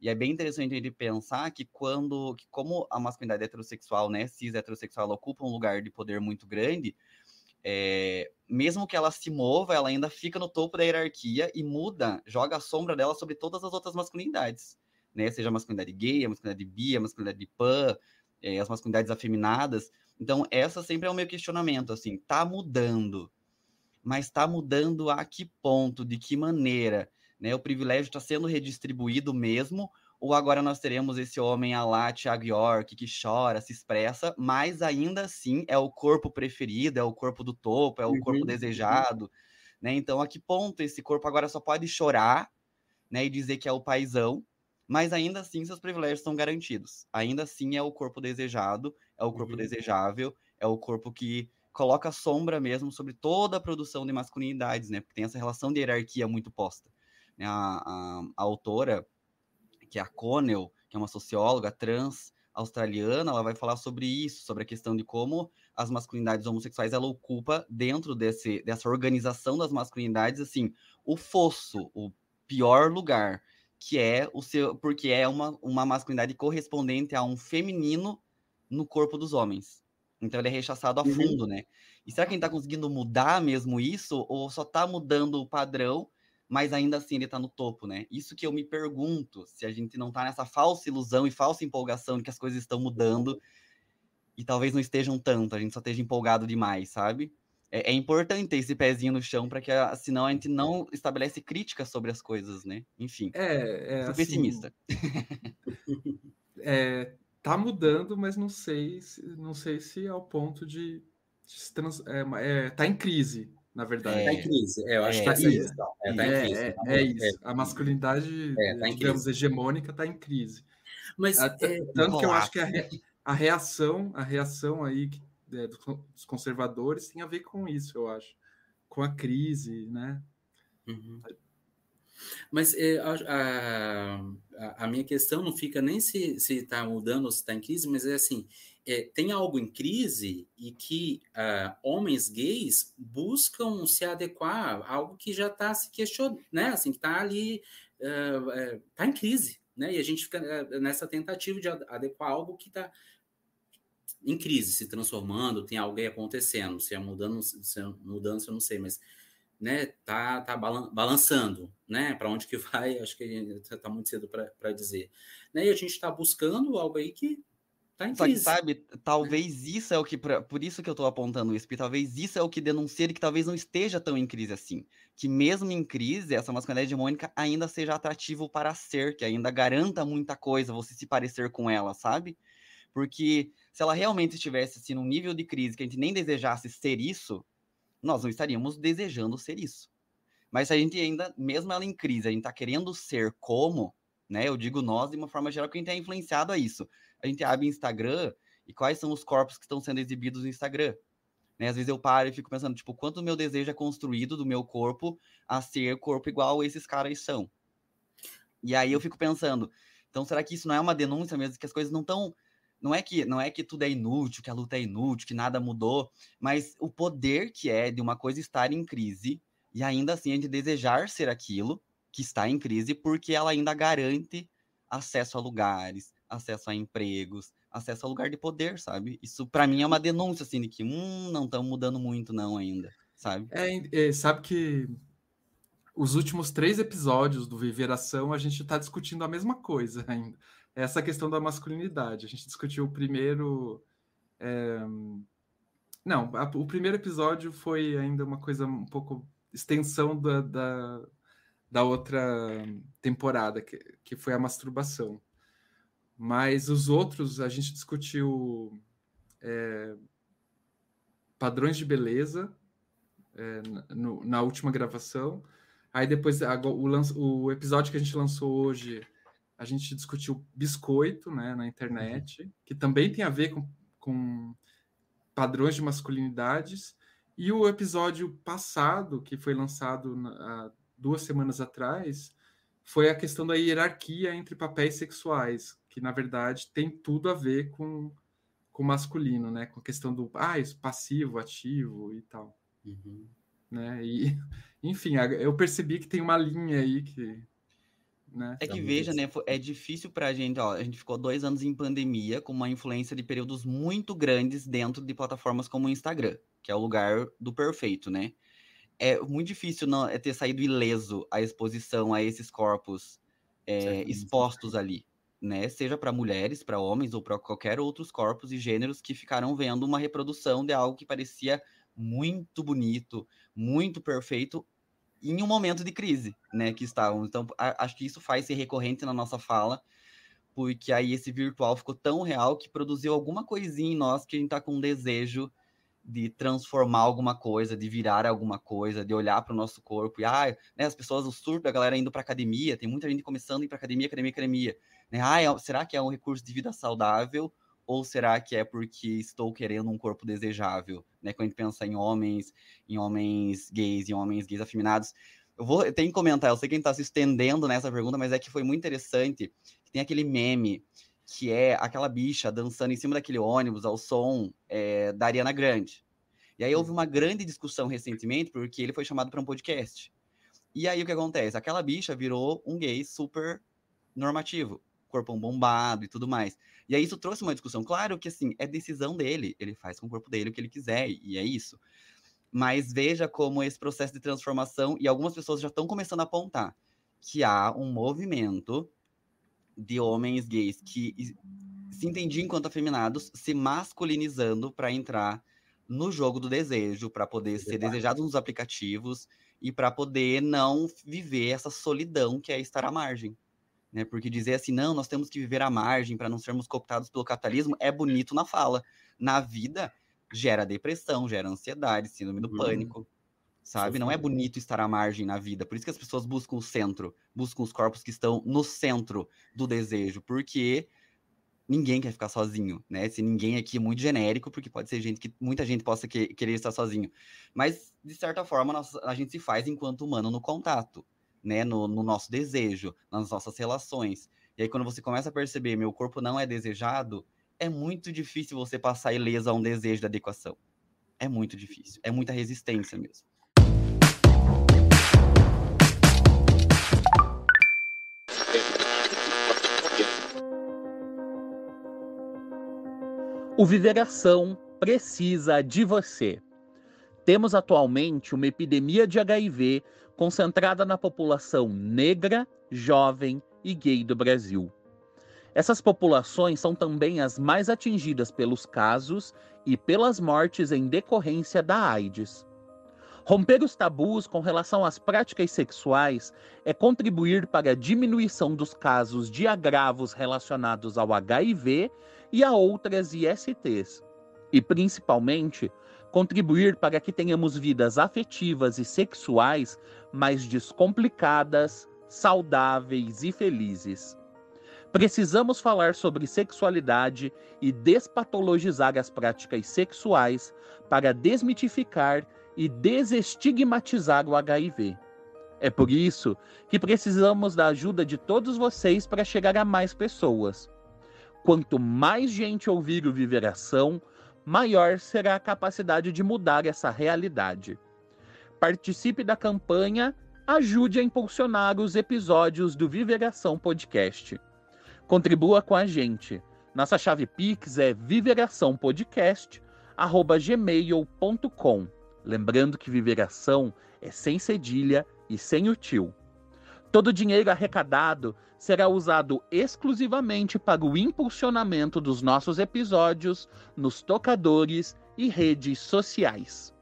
E é bem interessante ele pensar que quando, que como a masculinidade heterossexual, né, cis heterossexual, ocupa um lugar de poder muito grande, é, mesmo que ela se mova, ela ainda fica no topo da hierarquia e muda, joga a sombra dela sobre todas as outras masculinidades, né, seja a masculinidade gay, a masculinidade bi, a masculinidade pan, é, as masculinidades afeminadas. Então, essa sempre é o meu questionamento, assim, tá mudando, mas tá mudando a que ponto, de que maneira? Né? O privilégio está sendo redistribuído mesmo, ou agora nós teremos esse homem a lá, Thiago York, que chora, se expressa, mas ainda assim é o corpo preferido, é o corpo do topo, é o uhum. corpo desejado, né? Então, a que ponto esse corpo agora só pode chorar, né, e dizer que é o paizão, mas ainda assim seus privilégios são garantidos. Ainda assim é o corpo desejado, é o corpo uhum. desejável, é o corpo que coloca sombra mesmo sobre toda a produção de masculinidades, né? Porque tem essa relação de hierarquia muito posta. Né, a, a, a autora, que é a Connell, que é uma socióloga trans australiana, ela vai falar sobre isso, sobre a questão de como as masculinidades homossexuais ela ocupa dentro desse, dessa organização das masculinidades assim o fosso, o pior lugar, que é o seu, porque é uma, uma masculinidade correspondente a um feminino no corpo dos homens. Então ele é rechaçado a uhum. fundo, uhum. né? E será que a gente tá conseguindo mudar mesmo isso ou só tá mudando o padrão mas ainda assim ele está no topo, né? Isso que eu me pergunto, se a gente não está nessa falsa ilusão e falsa empolgação de que as coisas estão mudando e talvez não estejam tanto, a gente só esteja empolgado demais, sabe? É, é importante ter esse pezinho no chão para que, senão a gente não estabelece críticas sobre as coisas, né? Enfim, é, é sou assim, pessimista. *laughs* é, tá mudando, mas não sei, não sei se ao ponto de, de trans, é, é, tá em crise, na verdade. Está em crise, é, eu acho é, que essa é, isso. É, tá em crise. É, tá é isso. a masculinidade, tá digamos, hegemônica está em crise. Mas, Até, tanto que eu acho que a, a reação, a reação aí dos conservadores tem a ver com isso, eu acho. Com a crise, né? Uhum. Mas é, a, a, a, minha questão não fica nem se está mudando ou se está em crise, mas é assim: é, tem algo em crise e que uh, homens gays buscam se adequar a algo que já está se questionando, né? Assim, que está ali, está uh, uh, em crise, né? E a gente fica eh, nessa tentativa de adequar algo que está em crise, se transformando, tem algo aí acontecendo, se é mudando, se é mudança, eu não sei, mas né, tá, tá balançando, né, para onde que *laughs* vai, acho que está muito cedo para dizer. Né, e a gente está buscando algo aí que Tá Só que, sabe, talvez isso é o que. Por isso que eu tô apontando isso, porque talvez isso é o que denuncia que talvez não esteja tão em crise assim. Que mesmo em crise, essa masculinidade hegemônica ainda seja atrativo para ser, que ainda garanta muita coisa você se parecer com ela, sabe? Porque se ela realmente estivesse assim, num nível de crise que a gente nem desejasse ser isso, nós não estaríamos desejando ser isso. Mas se a gente ainda, mesmo ela em crise, a gente tá querendo ser como, né? Eu digo nós de uma forma geral, que a gente é influenciado a isso a gente abre Instagram e quais são os corpos que estão sendo exibidos no Instagram. Né? Às vezes eu paro e fico pensando, tipo, quanto o meu desejo é construído do meu corpo a ser corpo igual esses caras são. E aí eu fico pensando, então será que isso não é uma denúncia mesmo, que as coisas não estão não é que não é que tudo é inútil, que a luta é inútil, que nada mudou, mas o poder que é de uma coisa estar em crise e ainda assim a gente desejar ser aquilo que está em crise, porque ela ainda garante acesso a lugares, acesso a empregos, acesso a lugar de poder, sabe? Isso para mim é uma denúncia assim de que hum, não estão mudando muito não ainda, sabe? É, é, sabe que os últimos três episódios do Viver Ação a gente está discutindo a mesma coisa *laughs* ainda. Essa questão da masculinidade. A gente discutiu o primeiro. É... Não, a, o primeiro episódio foi ainda uma coisa um pouco extensão da, da, da outra temporada, que, que foi a masturbação. Mas os outros, a gente discutiu é, padrões de beleza é, no, na última gravação. Aí depois, a, o, o, episódio que a gente lançou hoje, a gente discutiu biscoito né, na internet, uhum. que também tem a ver com, com padrões de masculinidades. E o episódio passado, que foi lançado há duas semanas atrás, foi a questão da hierarquia entre papéis sexuais, que na verdade tem tudo a ver com com masculino, né? Com a questão do ah, passivo, ativo e tal. Uhum. Né? E, *laughs* enfim, eu percebi que tem uma linha aí que. Né? É que veja, né? É difícil para a gente. Ó, a gente ficou dois anos em pandemia com uma influência de períodos muito grandes dentro de plataformas como o Instagram, que é o lugar do perfeito, né? É muito difícil não é ter saído ileso a exposição a esses corpos é, expostos ali né? Seja para mulheres, para homens ou para qualquer outros corpos e gêneros que ficaram vendo uma reprodução de algo que parecia muito bonito, muito perfeito em um momento de crise, né, que estávamos. Então, acho que isso faz ser recorrente na nossa fala, porque aí esse virtual ficou tão real que produziu alguma coisinha em nós que a gente tá com um desejo de transformar alguma coisa, de virar alguma coisa, de olhar para o nosso corpo. E ah, né, as pessoas, o surto, a galera indo para academia, tem muita gente começando a ir para academia, academia, academia. Né? Ah, é, será que é um recurso de vida saudável ou será que é porque estou querendo um corpo desejável? Né? Quando a gente pensa em homens, em homens gays, em homens gays afeminados. Eu vou, eu tenho que comentar, eu sei que a gente está se estendendo nessa pergunta, mas é que foi muito interessante. Tem aquele meme que é aquela bicha dançando em cima daquele ônibus ao som é, da Ariana Grande. E aí houve uma grande discussão recentemente, porque ele foi chamado para um podcast. E aí o que acontece? Aquela bicha virou um gay super normativo, corpão bombado e tudo mais. E aí isso trouxe uma discussão. Claro que assim, é decisão dele, ele faz com o corpo dele o que ele quiser, e é isso. Mas veja como esse processo de transformação, e algumas pessoas já estão começando a apontar que há um movimento de homens gays que se entendiam enquanto afeminados, se masculinizando para entrar no jogo do desejo, para poder ser desejado nos aplicativos e para poder não viver essa solidão que é estar à margem. Né? Porque dizer assim, não, nós temos que viver à margem para não sermos cooptados pelo capitalismo é bonito na fala. Na vida, gera depressão, gera ansiedade, síndrome do uhum. pânico sabe? Não é bonito estar à margem na vida. Por isso que as pessoas buscam o centro, buscam os corpos que estão no centro do desejo, porque ninguém quer ficar sozinho, né? Se ninguém aqui é muito genérico, porque pode ser gente que muita gente possa que, querer estar sozinho. Mas, de certa forma, nós, a gente se faz enquanto humano no contato, né? No, no nosso desejo, nas nossas relações. E aí, quando você começa a perceber, meu corpo não é desejado, é muito difícil você passar ileso a um desejo de adequação. É muito difícil. É muita resistência mesmo. O Viveração precisa de você. Temos atualmente uma epidemia de HIV concentrada na população negra, jovem e gay do Brasil. Essas populações são também as mais atingidas pelos casos e pelas mortes em decorrência da AIDS. Romper os tabus com relação às práticas sexuais é contribuir para a diminuição dos casos de agravos relacionados ao HIV e a outras ISTs. E, principalmente, contribuir para que tenhamos vidas afetivas e sexuais mais descomplicadas, saudáveis e felizes. Precisamos falar sobre sexualidade e despatologizar as práticas sexuais para desmitificar e desestigmatizar o HIV. É por isso que precisamos da ajuda de todos vocês para chegar a mais pessoas. Quanto mais gente ouvir o Viveração, maior será a capacidade de mudar essa realidade. Participe da campanha, ajude a impulsionar os episódios do Viveração Podcast. Contribua com a gente. Nossa chave Pix é viveraçãopodcast.gmail.com. Lembrando que Viveração é sem cedilha e sem o tio. Todo o dinheiro arrecadado será usado exclusivamente para o impulsionamento dos nossos episódios nos tocadores e redes sociais.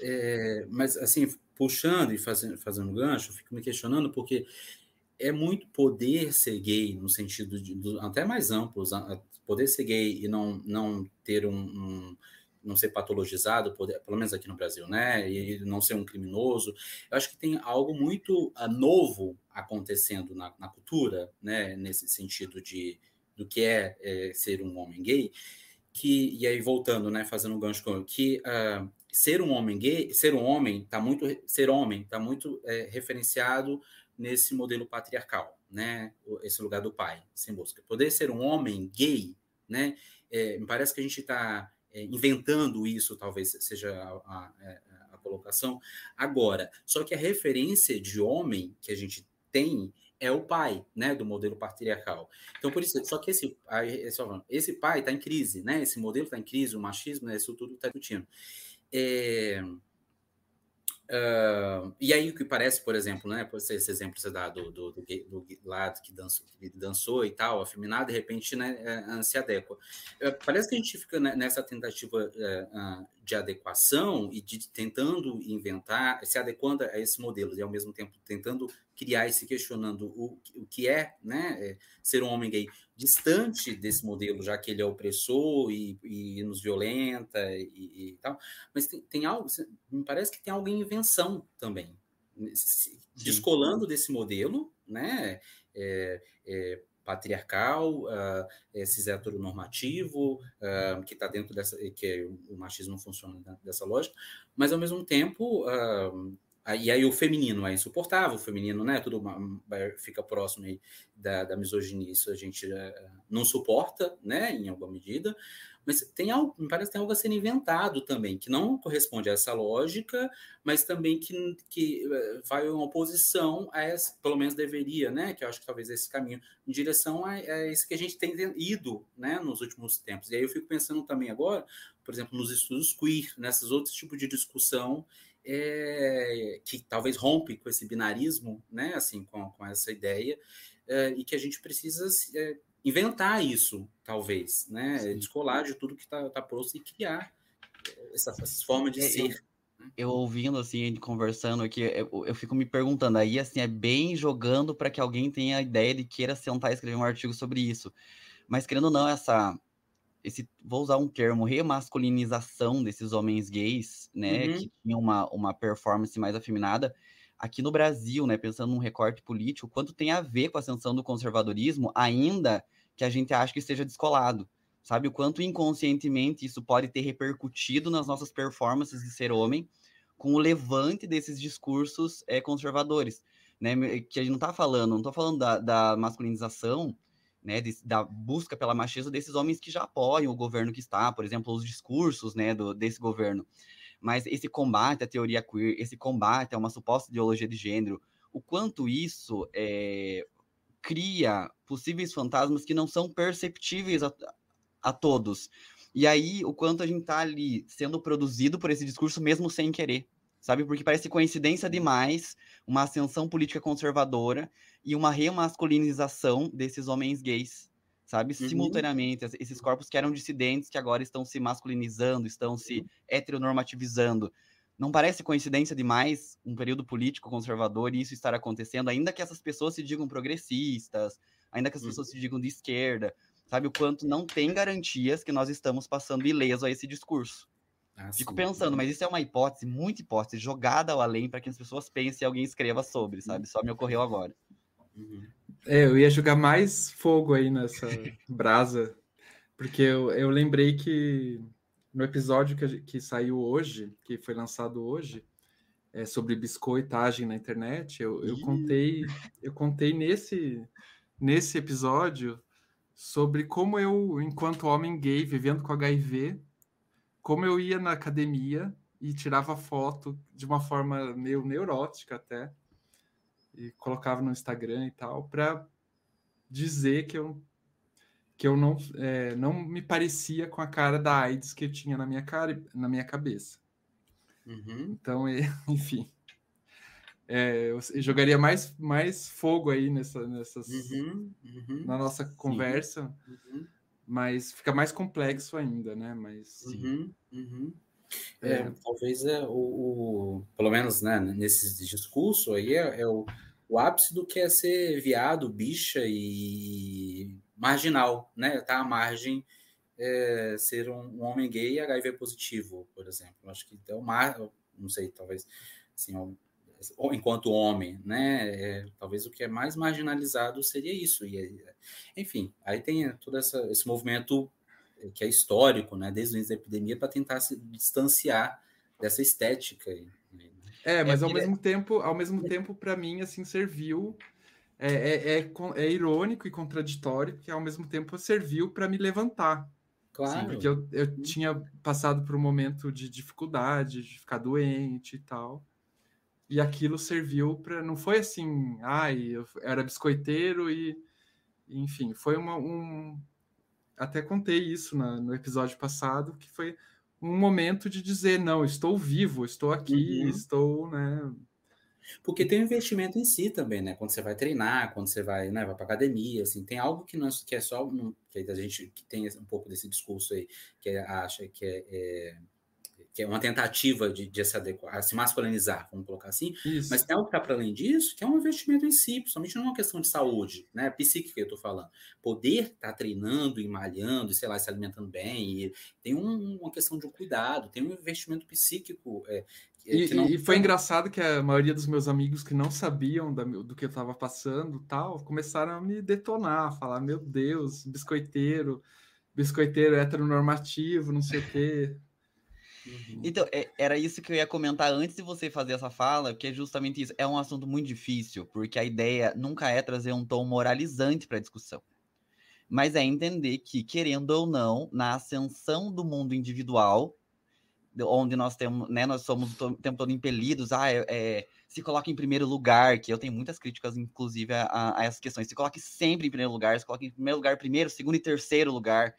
É, mas, assim, puxando e fazendo, fazendo gancho, fico me questionando, porque é muito poder ser gay, no sentido de, do, até mais amplo, poder ser gay e não, não ter um, um não ser patologizado, poder, pelo menos aqui no Brasil, né? E não ser um criminoso. Eu acho que tem algo muito uh, novo acontecendo na, na, cultura, né? Nesse sentido de do que é, é, ser um homem gay, que e aí voltando, né? Fazendo um gancho com que uh, ser um homem gay, ser um homem tá muito ser homem tá muito é, referenciado nesse modelo patriarcal, né? Esse lugar do pai, sem busca. Poder ser um homem gay, né? É, me parece que a gente está inventando isso, talvez seja a, a, é, a, colocação. Agora, só que a referência de homem que a gente tem é o pai, né, do modelo patriarcal. Então, por isso, só que esse, esse pai está em crise, né, esse modelo está em crise, o machismo, né, isso tudo está discutindo. É, Uh, e aí o que parece, por exemplo, né? Esse, esse exemplo você dá do, do, do, do, lado que dançou, que dançou e tal, afeminado, de repente, né, é, se adequa. Uh, parece que a gente fica nessa tentativa uh, de adequação e de tentando inventar, se adequando a esse modelo e ao mesmo tempo tentando criar e se questionando o, o que é, né, é, ser um homem gay distante desse modelo, já que ele é opressor e, e nos violenta e, e tal. Mas tem, tem, algo, me parece que tem algo em invenção também, descolando Sim. desse modelo, né, é, é, patriarcal, uh, cis heteronormativo, uh, que está dentro dessa, que o machismo funciona dessa lógica, mas ao mesmo tempo uh, e aí o feminino é insuportável, o feminino, né? Tudo fica próximo da, da misoginia, isso a gente não suporta, né? Em alguma medida. Mas tem algo, me parece que tem algo a ser inventado também, que não corresponde a essa lógica, mas também que, que eh, vai em oposição a essa, pelo menos deveria, né? Que eu acho que talvez esse caminho, em direção a, a esse que a gente tem ido, né? Nos últimos tempos. E aí eu fico pensando também agora, por exemplo, nos estudos queer, nesses outros tipos de discussão é, que talvez rompe com esse binarismo, né, assim, com, com essa ideia, é, e que a gente precisa é, inventar isso, talvez, né, Sim. descolar de tudo que está tá posto e criar essa, essas formas de ser. Eu, eu ouvindo, assim, conversando aqui, eu, eu, fico me perguntando, aí, assim, é bem jogando para que alguém tenha a ideia de queira sentar e escrever um artigo sobre isso. Mas, querendo ou não, essa, esse, vou usar um termo, remasculinização desses homens gays, né, uhum. que tinham uma, uma performance mais afeminada, aqui no Brasil, né, pensando num recorte político, quanto tem a ver com a ascensão do conservadorismo, ainda que a gente acha que esteja descolado, sabe? O quanto inconscientemente isso pode ter repercutido nas nossas performances de ser homem, com o levante desses discursos é, conservadores, né? Que a gente não está falando, não estou falando da, da masculinização né, de, da busca pela machismo desses homens que já apoiam o governo que está, por exemplo, os discursos, né, do, desse governo. Mas esse combate à teoria queer, esse combate a uma suposta ideologia de gênero, o quanto isso é, cria possíveis fantasmas que não são perceptíveis a, a todos. E aí, o quanto a gente está ali sendo produzido por esse discurso mesmo sem querer sabe? Porque parece coincidência demais uma ascensão política conservadora e uma remasculinização desses homens gays, sabe? Uhum. Simultaneamente, esses corpos que eram dissidentes que agora estão se masculinizando, estão se uhum. heteronormativizando. Não parece coincidência demais um período político conservador e isso estar acontecendo, ainda que essas pessoas se digam progressistas, ainda que as pessoas uhum. se digam de esquerda, sabe? O quanto não tem garantias que nós estamos passando ileso a esse discurso. Ah, Fico sim. pensando, mas isso é uma hipótese, muita hipótese, jogada ao além para que as pessoas pensem e alguém escreva sobre, sabe? Só me ocorreu agora. Uhum. É, eu ia jogar mais fogo aí nessa *laughs* brasa, porque eu, eu lembrei que no episódio que, que saiu hoje, que foi lançado hoje, é, sobre biscoitagem na internet, eu, eu contei, eu contei nesse, nesse episódio sobre como eu, enquanto homem gay, vivendo com HIV, como eu ia na academia e tirava foto de uma forma meio neurótica até, e colocava no Instagram e tal, para dizer que eu, que eu não, é, não me parecia com a cara da AIDS que eu tinha na minha, cara, na minha cabeça. Uhum. Então, *laughs* enfim. É, eu jogaria mais, mais fogo aí nessa, nessas, uhum, uhum, na nossa conversa, uhum. mas fica mais complexo ainda, né? Mas uhum, uhum. é, é, talvez é o, o, pelo menos né, nesse discurso aí é, é, o, o ápice do que é ser viado, bicha e marginal, né? Tá à margem é, ser um, um, homem gay HIV positivo, por exemplo. Acho que é o mar, não sei, talvez assim, enquanto homem, né? É, talvez o que é mais marginalizado seria isso. E, enfim, aí tem todo essa, esse movimento que é histórico, né? Desde o início da epidemia para tentar se distanciar dessa estética. Né? É, mas é, ao mesmo tempo, ao mesmo tempo, para mim, assim, serviu é, é, é, é, irônico e contraditório, que ao mesmo tempo serviu para me levantar. Claro. Sim, porque eu, eu tinha passado por um momento de dificuldade, de ficar doente e tal. E aquilo serviu para. Não foi assim, ai, eu era biscoiteiro e. Enfim, foi uma, um. Até contei isso na, no episódio passado, que foi um momento de dizer: não, estou vivo, estou aqui, uhum. estou, né, porque tem um investimento em si também, né? Quando você vai treinar, quando você vai, né, vai para academia, assim, tem algo que não que é só que a gente que tem um pouco desse discurso aí que é, acha que é, é que é uma tentativa de, de se adequar, se masculinizar, vamos colocar assim, Isso. mas tem algo que está para além disso, que é um investimento em si, principalmente não é uma questão de saúde, né, psíquica que eu estou falando. Poder estar tá treinando e malhando, sei lá, se alimentando bem, tem um, uma questão de um cuidado, tem um investimento psíquico. É, e, não... e, foi engraçado que a maioria dos meus amigos que não sabiam da, do que eu estava passando tal, começaram a me detonar, falar, meu Deus, biscoiteiro, biscoiteiro heteronormativo, não sei o quê. Uhum. Então, é, era isso que eu ia comentar antes de você fazer essa fala, que é justamente isso. É um assunto muito difícil, porque a ideia nunca é trazer um tom moralizante para a discussão. Mas é entender que, querendo ou não, na ascensão do mundo individual, onde nós temos, né, nós somos o tempo todo impelidos, ah, é, é, se coloque em primeiro lugar, que eu tenho muitas críticas, inclusive, a, a, essas questões. Se coloque sempre em primeiro lugar, se coloque em primeiro lugar, primeiro, segundo e terceiro lugar.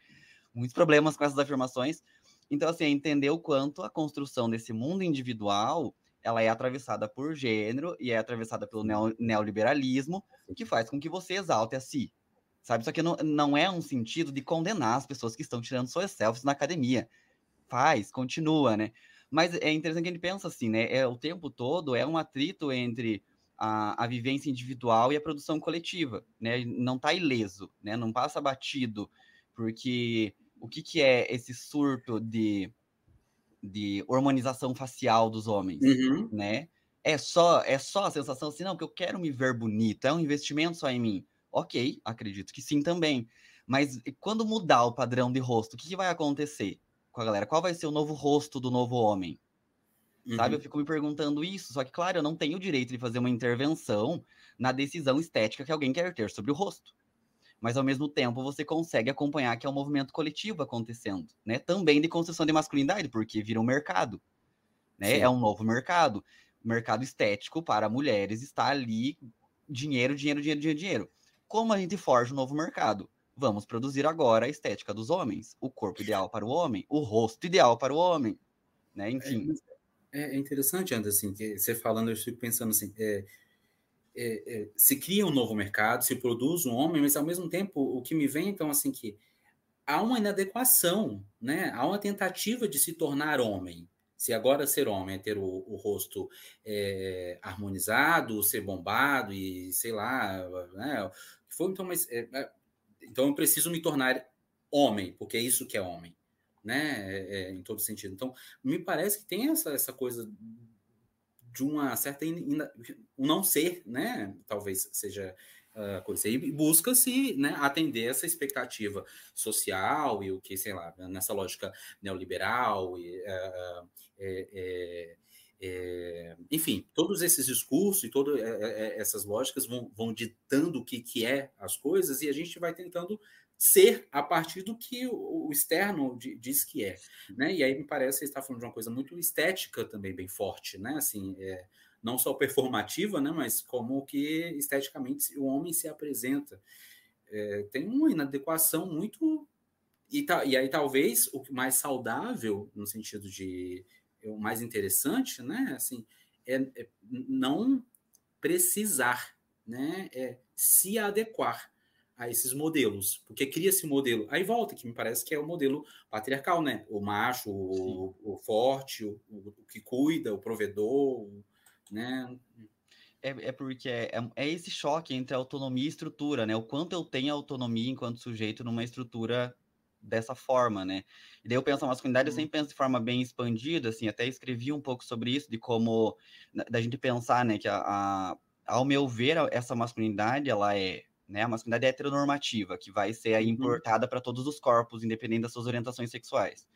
Muitos problemas com essas afirmações, então, assim, é entender o quanto a construção desse mundo individual ela é atravessada por gênero e é atravessada pelo neo, neoliberalismo, que faz com que você exalte a si. Sabe? Só que não, não é um sentido de condenar as pessoas que estão tirando suas selfies na academia. Faz, continua, né? Mas é interessante que a gente pensa assim, né? É, o tempo todo é um atrito entre a, a vivência individual e a produção coletiva, né? Não está ileso, né? Não passa batido, porque o que, que é esse surto de, de hormonização facial dos homens, uhum. né? É só, é só a sensação assim, não, que eu quero me ver bonito, é um investimento só em mim. Ok, acredito que sim também. Mas quando mudar o padrão de rosto, o que, que vai acontecer com a galera? Qual vai ser o novo rosto do novo homem? Uhum. Sabe? Eu fico me perguntando isso. Só que, claro, eu não tenho o direito de fazer uma intervenção na decisão estética que alguém quer ter sobre o rosto mas ao mesmo tempo você consegue acompanhar que é um movimento coletivo acontecendo, né? Também de construção de masculinidade, porque vira um mercado, né? Sim. É um novo mercado, mercado estético para mulheres está ali dinheiro, dinheiro, dinheiro, dinheiro, dinheiro. Como a gente forja um novo mercado? Vamos produzir agora a estética dos homens, o corpo ideal para o homem, o rosto ideal para o homem, né? Enfim. É, é interessante, Anderson, que você falando, eu fico pensando assim, é, é, é, se cria um novo mercado, se produz um homem, mas ao mesmo tempo o que me vem então assim que há uma inadequação, né? Há uma tentativa de se tornar homem. Se agora ser homem é ter o, o rosto é, harmonizado, ser bombado e sei lá, né? Foi então, mas é, é, então eu preciso me tornar homem, porque é isso que é homem, né? É, em todo sentido. Então me parece que tem essa, essa coisa de uma certa um não ser, né? Talvez seja uh, coisa e busca-se né, atender essa expectativa social e o que sei lá nessa lógica neoliberal e uh, é, é, É, enfim, todos esses discursos e todas essas lógicas vão, vão ditando o que, que é as coisas e a gente vai tentando ser a partir do que o, externo diz que é, né? E aí me parece que está falando de uma coisa muito estética também bem forte, né? Assim, é, não só performativa, né? Mas como que esteticamente o homem se apresenta. É, tem uma inadequação muito e, e aí talvez o mais saudável no sentido de o mais interessante, né? Assim, é, é não precisar, né? É se adequar a esses modelos, porque cria esse modelo. Aí volta, que me parece que é o modelo patriarcal, né? O macho, o, o, forte, o, o, que cuida, o provedor, né? É, é porque é, é, é esse choque entre autonomia e estrutura, né? O quanto eu tenho autonomia enquanto sujeito numa estrutura dessa forma, né? E daí eu penso a masculinidade, eu uhum. sempre penso de forma bem expandida, assim, até escrevi um pouco sobre isso, de como, da gente pensar, né, que a, a ao meu ver, essa masculinidade, ela é né? A masculinidade é heteronormativa, que vai ser aí uhum. importada para todos os corpos, independente das suas orientações sexuais.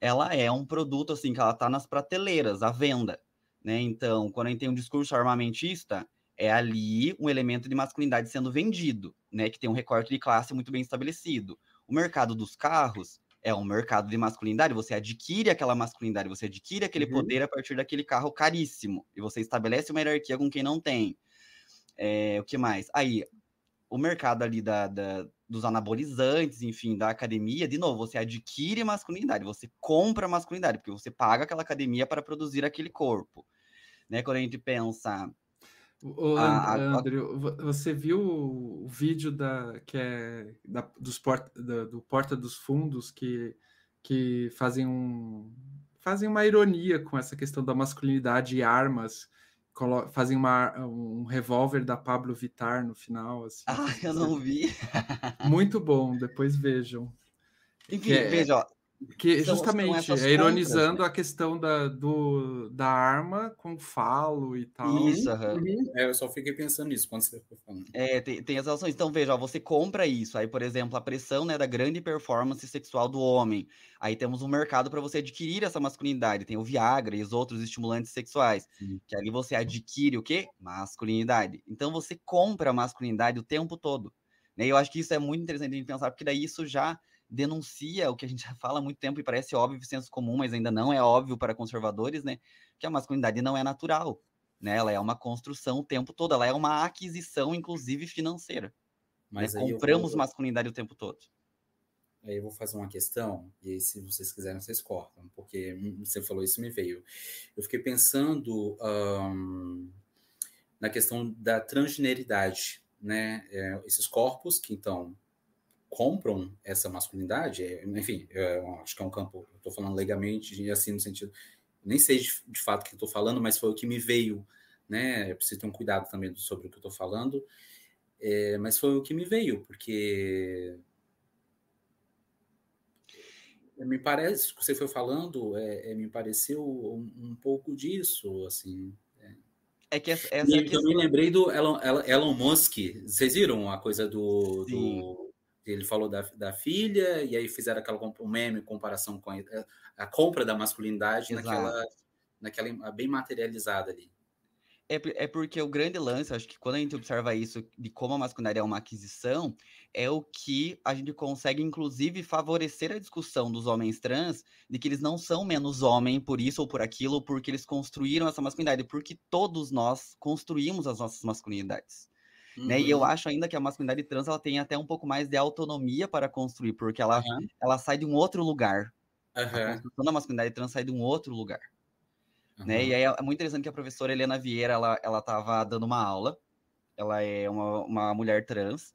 Ela é um produto, assim, que ela está nas prateleiras, à venda, né? Então, quando a gente tem um discurso armamentista, é ali um elemento de masculinidade sendo vendido, né? Que tem um recorte de classe muito bem estabelecido. O mercado dos carros é um mercado de masculinidade, você adquire aquela masculinidade, você adquire aquele uhum. poder a partir daquele carro caríssimo, e você estabelece uma hierarquia com quem não tem. É, o que mais? Aí, o mercado ali da, da, dos anabolizantes, enfim, da academia, de novo, você adquire masculinidade, você compra masculinidade, porque você paga aquela academia para produzir aquele corpo. Né? Quando a gente pensa. Ô, a, André, você viu o vídeo da, que é da, dos porta, da, do Porta dos Fundos que, que fazem um fazem uma ironia com essa questão da masculinidade e armas fazem uma, um revólver da Pablo Vitar no final. Assim, ah, eu não vi. Muito bom, depois vejam. Enfim, é, veja, ó, que justamente é ironizando compras, né? a questão da, do, da arma com falo e tal. Isso, uhum. é, eu só fiquei pensando nisso quando você foi falando. É, tem, tem as relações. Então, veja, ó, você compra isso. Aí, por exemplo, a pressão né, da grande performance sexual do homem. Aí temos um mercado para você adquirir essa masculinidade. Tem o Viagra e os outros estimulantes sexuais. Sim. Que ali você adquire o quê? Masculinidade. Então você compra a masculinidade o tempo todo. Né? E eu acho que isso é muito interessante de pensar, porque daí isso já denuncia o que a gente já fala há muito tempo e parece óbvio senso comum, mas ainda não é óbvio para conservadores, né? Que a masculinidade não é natural, né? Ela é uma construção o tempo todo, ela é uma aquisição, inclusive financeira. Mas né? compramos vou... masculinidade o tempo todo. Aí eu vou fazer uma questão, e aí, se vocês quiserem, vocês cortam, porque você falou isso me veio. Eu fiquei pensando um, na questão da transgeneridade, né? É, esses corpos que, então, compram essa masculinidade, é, enfim, é, acho que é um campo, estou falando legalmente, assim, no sentido, nem sei de, de fato o que estou falando, mas foi o que me veio, né? Eu preciso ter um cuidado também sobre o que estou falando, é, mas foi o que me veio, porque me parece, que você foi falando, é, é, me pareceu um, um, pouco disso, assim. É, é que essa, essa e eu me lembrei do Elon, Elon Musk. Vocês viram a coisa do ele falou da, da filha, e aí fizeram aquela um meme comparação com a, a compra da masculinidade Exato. naquela, naquela bem materializada ali. É, é porque o grande lance, acho que quando a gente observa isso, de como a masculinidade é uma aquisição, é o que a gente consegue, inclusive, favorecer a discussão dos homens trans, de que eles não são menos homem por isso ou por aquilo, porque eles construíram essa masculinidade, porque todos nós construímos as nossas masculinidades. Uhum. Né? E eu uhum. acho ainda que a masculinidade trans ela tem até um pouco mais de autonomia para construir, porque ela, uhum. ela sai de um outro lugar. Uhum. A construção da masculinidade trans sai de um outro lugar. Né? E aí é muito interessante que a professora Helena Vieira ela, ela tava dando uma aula. Ela é uma, uma mulher trans.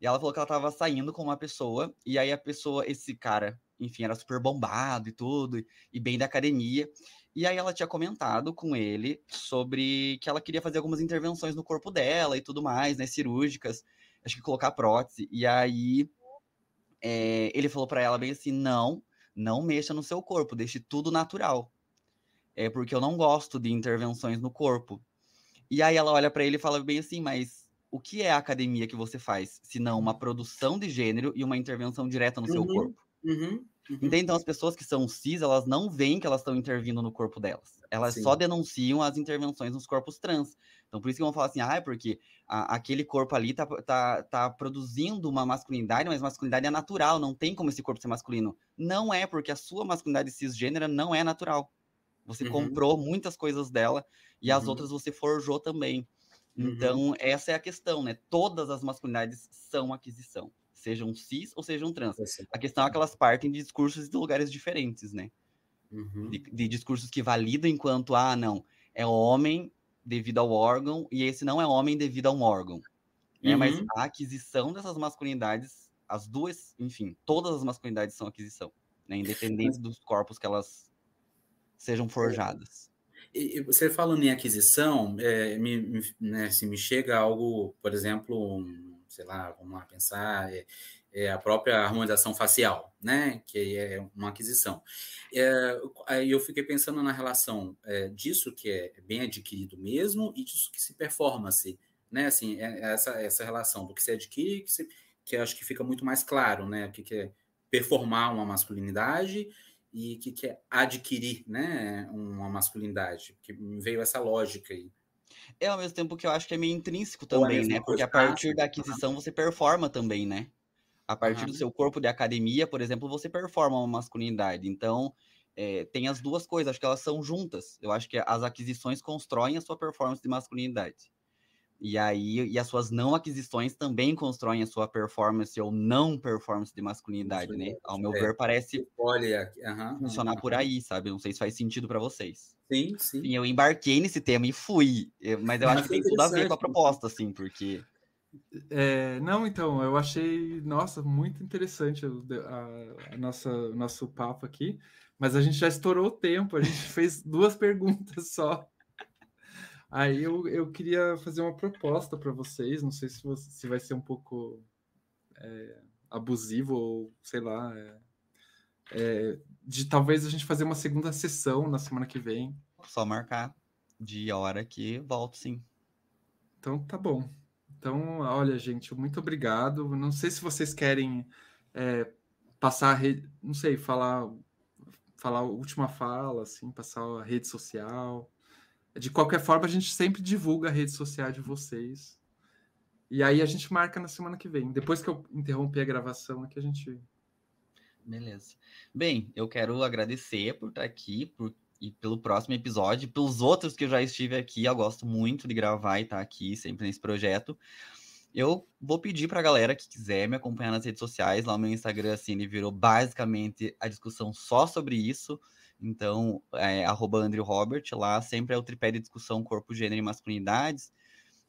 E ela falou que ela estava saindo com uma pessoa, e aí a pessoa, esse cara, enfim, era super bombado e tudo, e bem da academia. E aí ela tinha comentado com ele sobre que ela queria fazer algumas intervenções no corpo dela e tudo mais, né, cirúrgicas, acho que colocar prótese. E aí é, ele falou para ela bem assim, não, não mexa no seu corpo, deixe tudo natural. É porque eu não gosto de intervenções no corpo. E aí ela olha para ele e fala bem assim, mas o que é a academia que você faz, se não uma produção de gênero e uma intervenção direta no uhum, seu corpo? Uhum. Uhum. Então, as pessoas que são cis, elas não veem que elas estão intervindo no corpo delas. Elas Sim. só denunciam as intervenções nos corpos trans. Então, por isso que vão falar assim, ah, é porque a, aquele corpo ali tá, tá, tá produzindo uma masculinidade, mas masculinidade é natural, não tem como esse corpo ser masculino. Não é, porque a sua masculinidade cisgênera não é natural. Você uhum. comprou muitas coisas dela e uhum. as outras você forjou também. Uhum. Então, essa é a questão, né? Todas as masculinidades são aquisição sejam cis ou sejam trans. A questão é que elas partem de discursos de lugares diferentes, né? Uhum. De, de, discursos que validam enquanto, ah, não, é homem devido ao órgão e esse não é homem devido a um órgão. Né? Uhum. Mas a aquisição dessas masculinidades, as duas, enfim, todas as masculinidades são aquisição, né? Independente dos corpos que elas sejam forjadas. E você falando em aquisição, é, me, né, assim, me chega algo, por exemplo, um sei lá, vamos lá pensar, é, é a própria harmonização facial, né? Que é uma aquisição. É, aí eu fiquei pensando na relação é, disso que é bem adquirido mesmo e disso que se performance, né? Assim, é, essa, essa relação do que se adquire, que, se, que acho que fica muito mais claro, né? O que, que é performar uma masculinidade e o que, que é adquirir, né? Uma masculinidade, que veio essa lógica aí. É ao mesmo tempo que eu acho que é meio intrínseco também, né? Porque a partir da aquisição você performa também, né? A partir do seu corpo de academia, por exemplo, você performa uma masculinidade. Então, é, tem as duas coisas, acho que elas são juntas. Eu acho que as aquisições constroem a sua performance de masculinidade. E aí, e as suas não aquisições também constroem a sua performance ou não performance de masculinidade, né? Ao meu é, ver, parece olha, funcionar por aí, sabe? Não sei se faz sentido para vocês. Sim, sim. E eu embarquei nesse tema e fui. Mas eu *laughs* acho que tem tudo a ver com a proposta, assim, porque. É, não, então, eu achei, nossa, muito interessante a, a nossa nosso papo aqui, mas a gente já estourou o tempo, a gente *laughs* fez duas perguntas só. Aí eu, eu queria fazer uma proposta para vocês, não sei se, você, se vai ser um pouco é, abusivo ou sei lá, é, é, de talvez a gente fazer uma segunda sessão na semana que vem. Só marcar de hora que volto, sim. Então tá bom. Então, olha, gente, muito obrigado. Não sei se vocês querem é, passar a rede, não sei, falar falar a última fala, assim, passar a rede social. De qualquer forma, a gente sempre divulga a rede social de vocês. E aí a gente marca na semana que vem. Depois que eu interromper a gravação aqui, a gente. Beleza. Bem, eu quero agradecer por estar aqui por, e pelo próximo episódio, pelos outros que eu já estive aqui. Eu gosto muito de gravar e estar aqui sempre nesse projeto. Eu vou pedir para a galera que quiser me acompanhar nas redes sociais. Lá no meu Instagram, assim, ele virou basicamente a discussão só sobre isso. Então, é, Andrew Robert, lá sempre é o tripé de discussão corpo, gênero e masculinidades.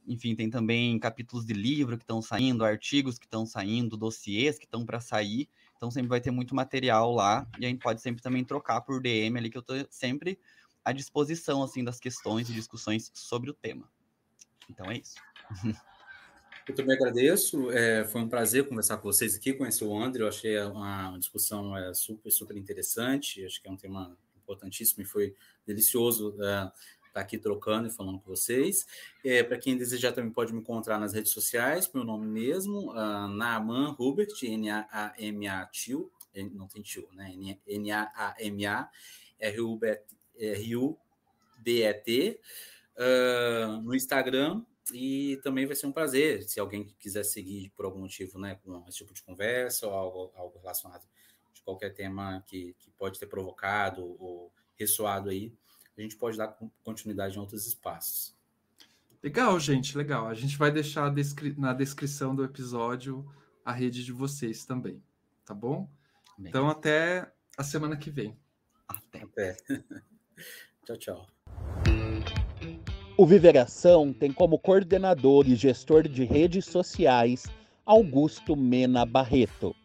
Enfim, tem também capítulos de livro que estão saindo, artigos que estão saindo, dossiês que estão para sair. Então, sempre vai ter muito material lá. E a gente pode sempre também trocar por DM ali, que eu estou sempre à disposição, assim, das questões e discussões sobre o tema. Então, é isso. *laughs* Eu também agradeço. É, foi um prazer conversar com vocês aqui, conhecer o André. Eu achei uma discussão é, super, super interessante. Acho que é um tema importantíssimo e foi delicioso é, estar aqui trocando e falando com vocês. É, Para quem desejar, também pode me encontrar nas redes sociais, meu nome mesmo, uh, Naaman Hubert, N-A-A-M-A, tio, não tem tio, né? N-A-A-M-A, R-U-B-E-T, uh, no Instagram e também vai ser um prazer, se alguém quiser seguir por algum motivo, né, com esse tipo de conversa ou algo, algo relacionado de qualquer tema que, que pode ter provocado ou ressoado aí, a gente pode dar continuidade em outros espaços. Legal, gente, legal. A gente vai deixar descri na descrição do episódio a rede de vocês também, tá bom? Bem. Então, até a semana que vem. Até. até. *laughs* tchau, tchau. O Viveração tem como coordenador e gestor de redes sociais Augusto Mena Barreto.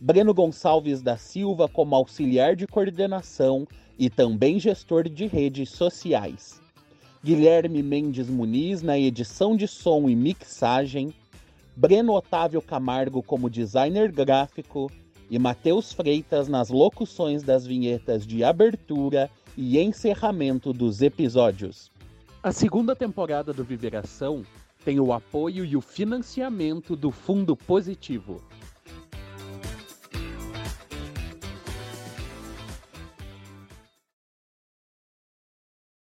Breno Gonçalves da Silva como auxiliar de coordenação e também gestor de redes sociais. Guilherme Mendes Muniz na edição de som e mixagem. Breno Otávio Camargo como designer gráfico e Matheus Freitas nas locuções das vinhetas de abertura e encerramento dos episódios. A segunda temporada do Viveração tem o apoio e o financiamento do Fundo Positivo.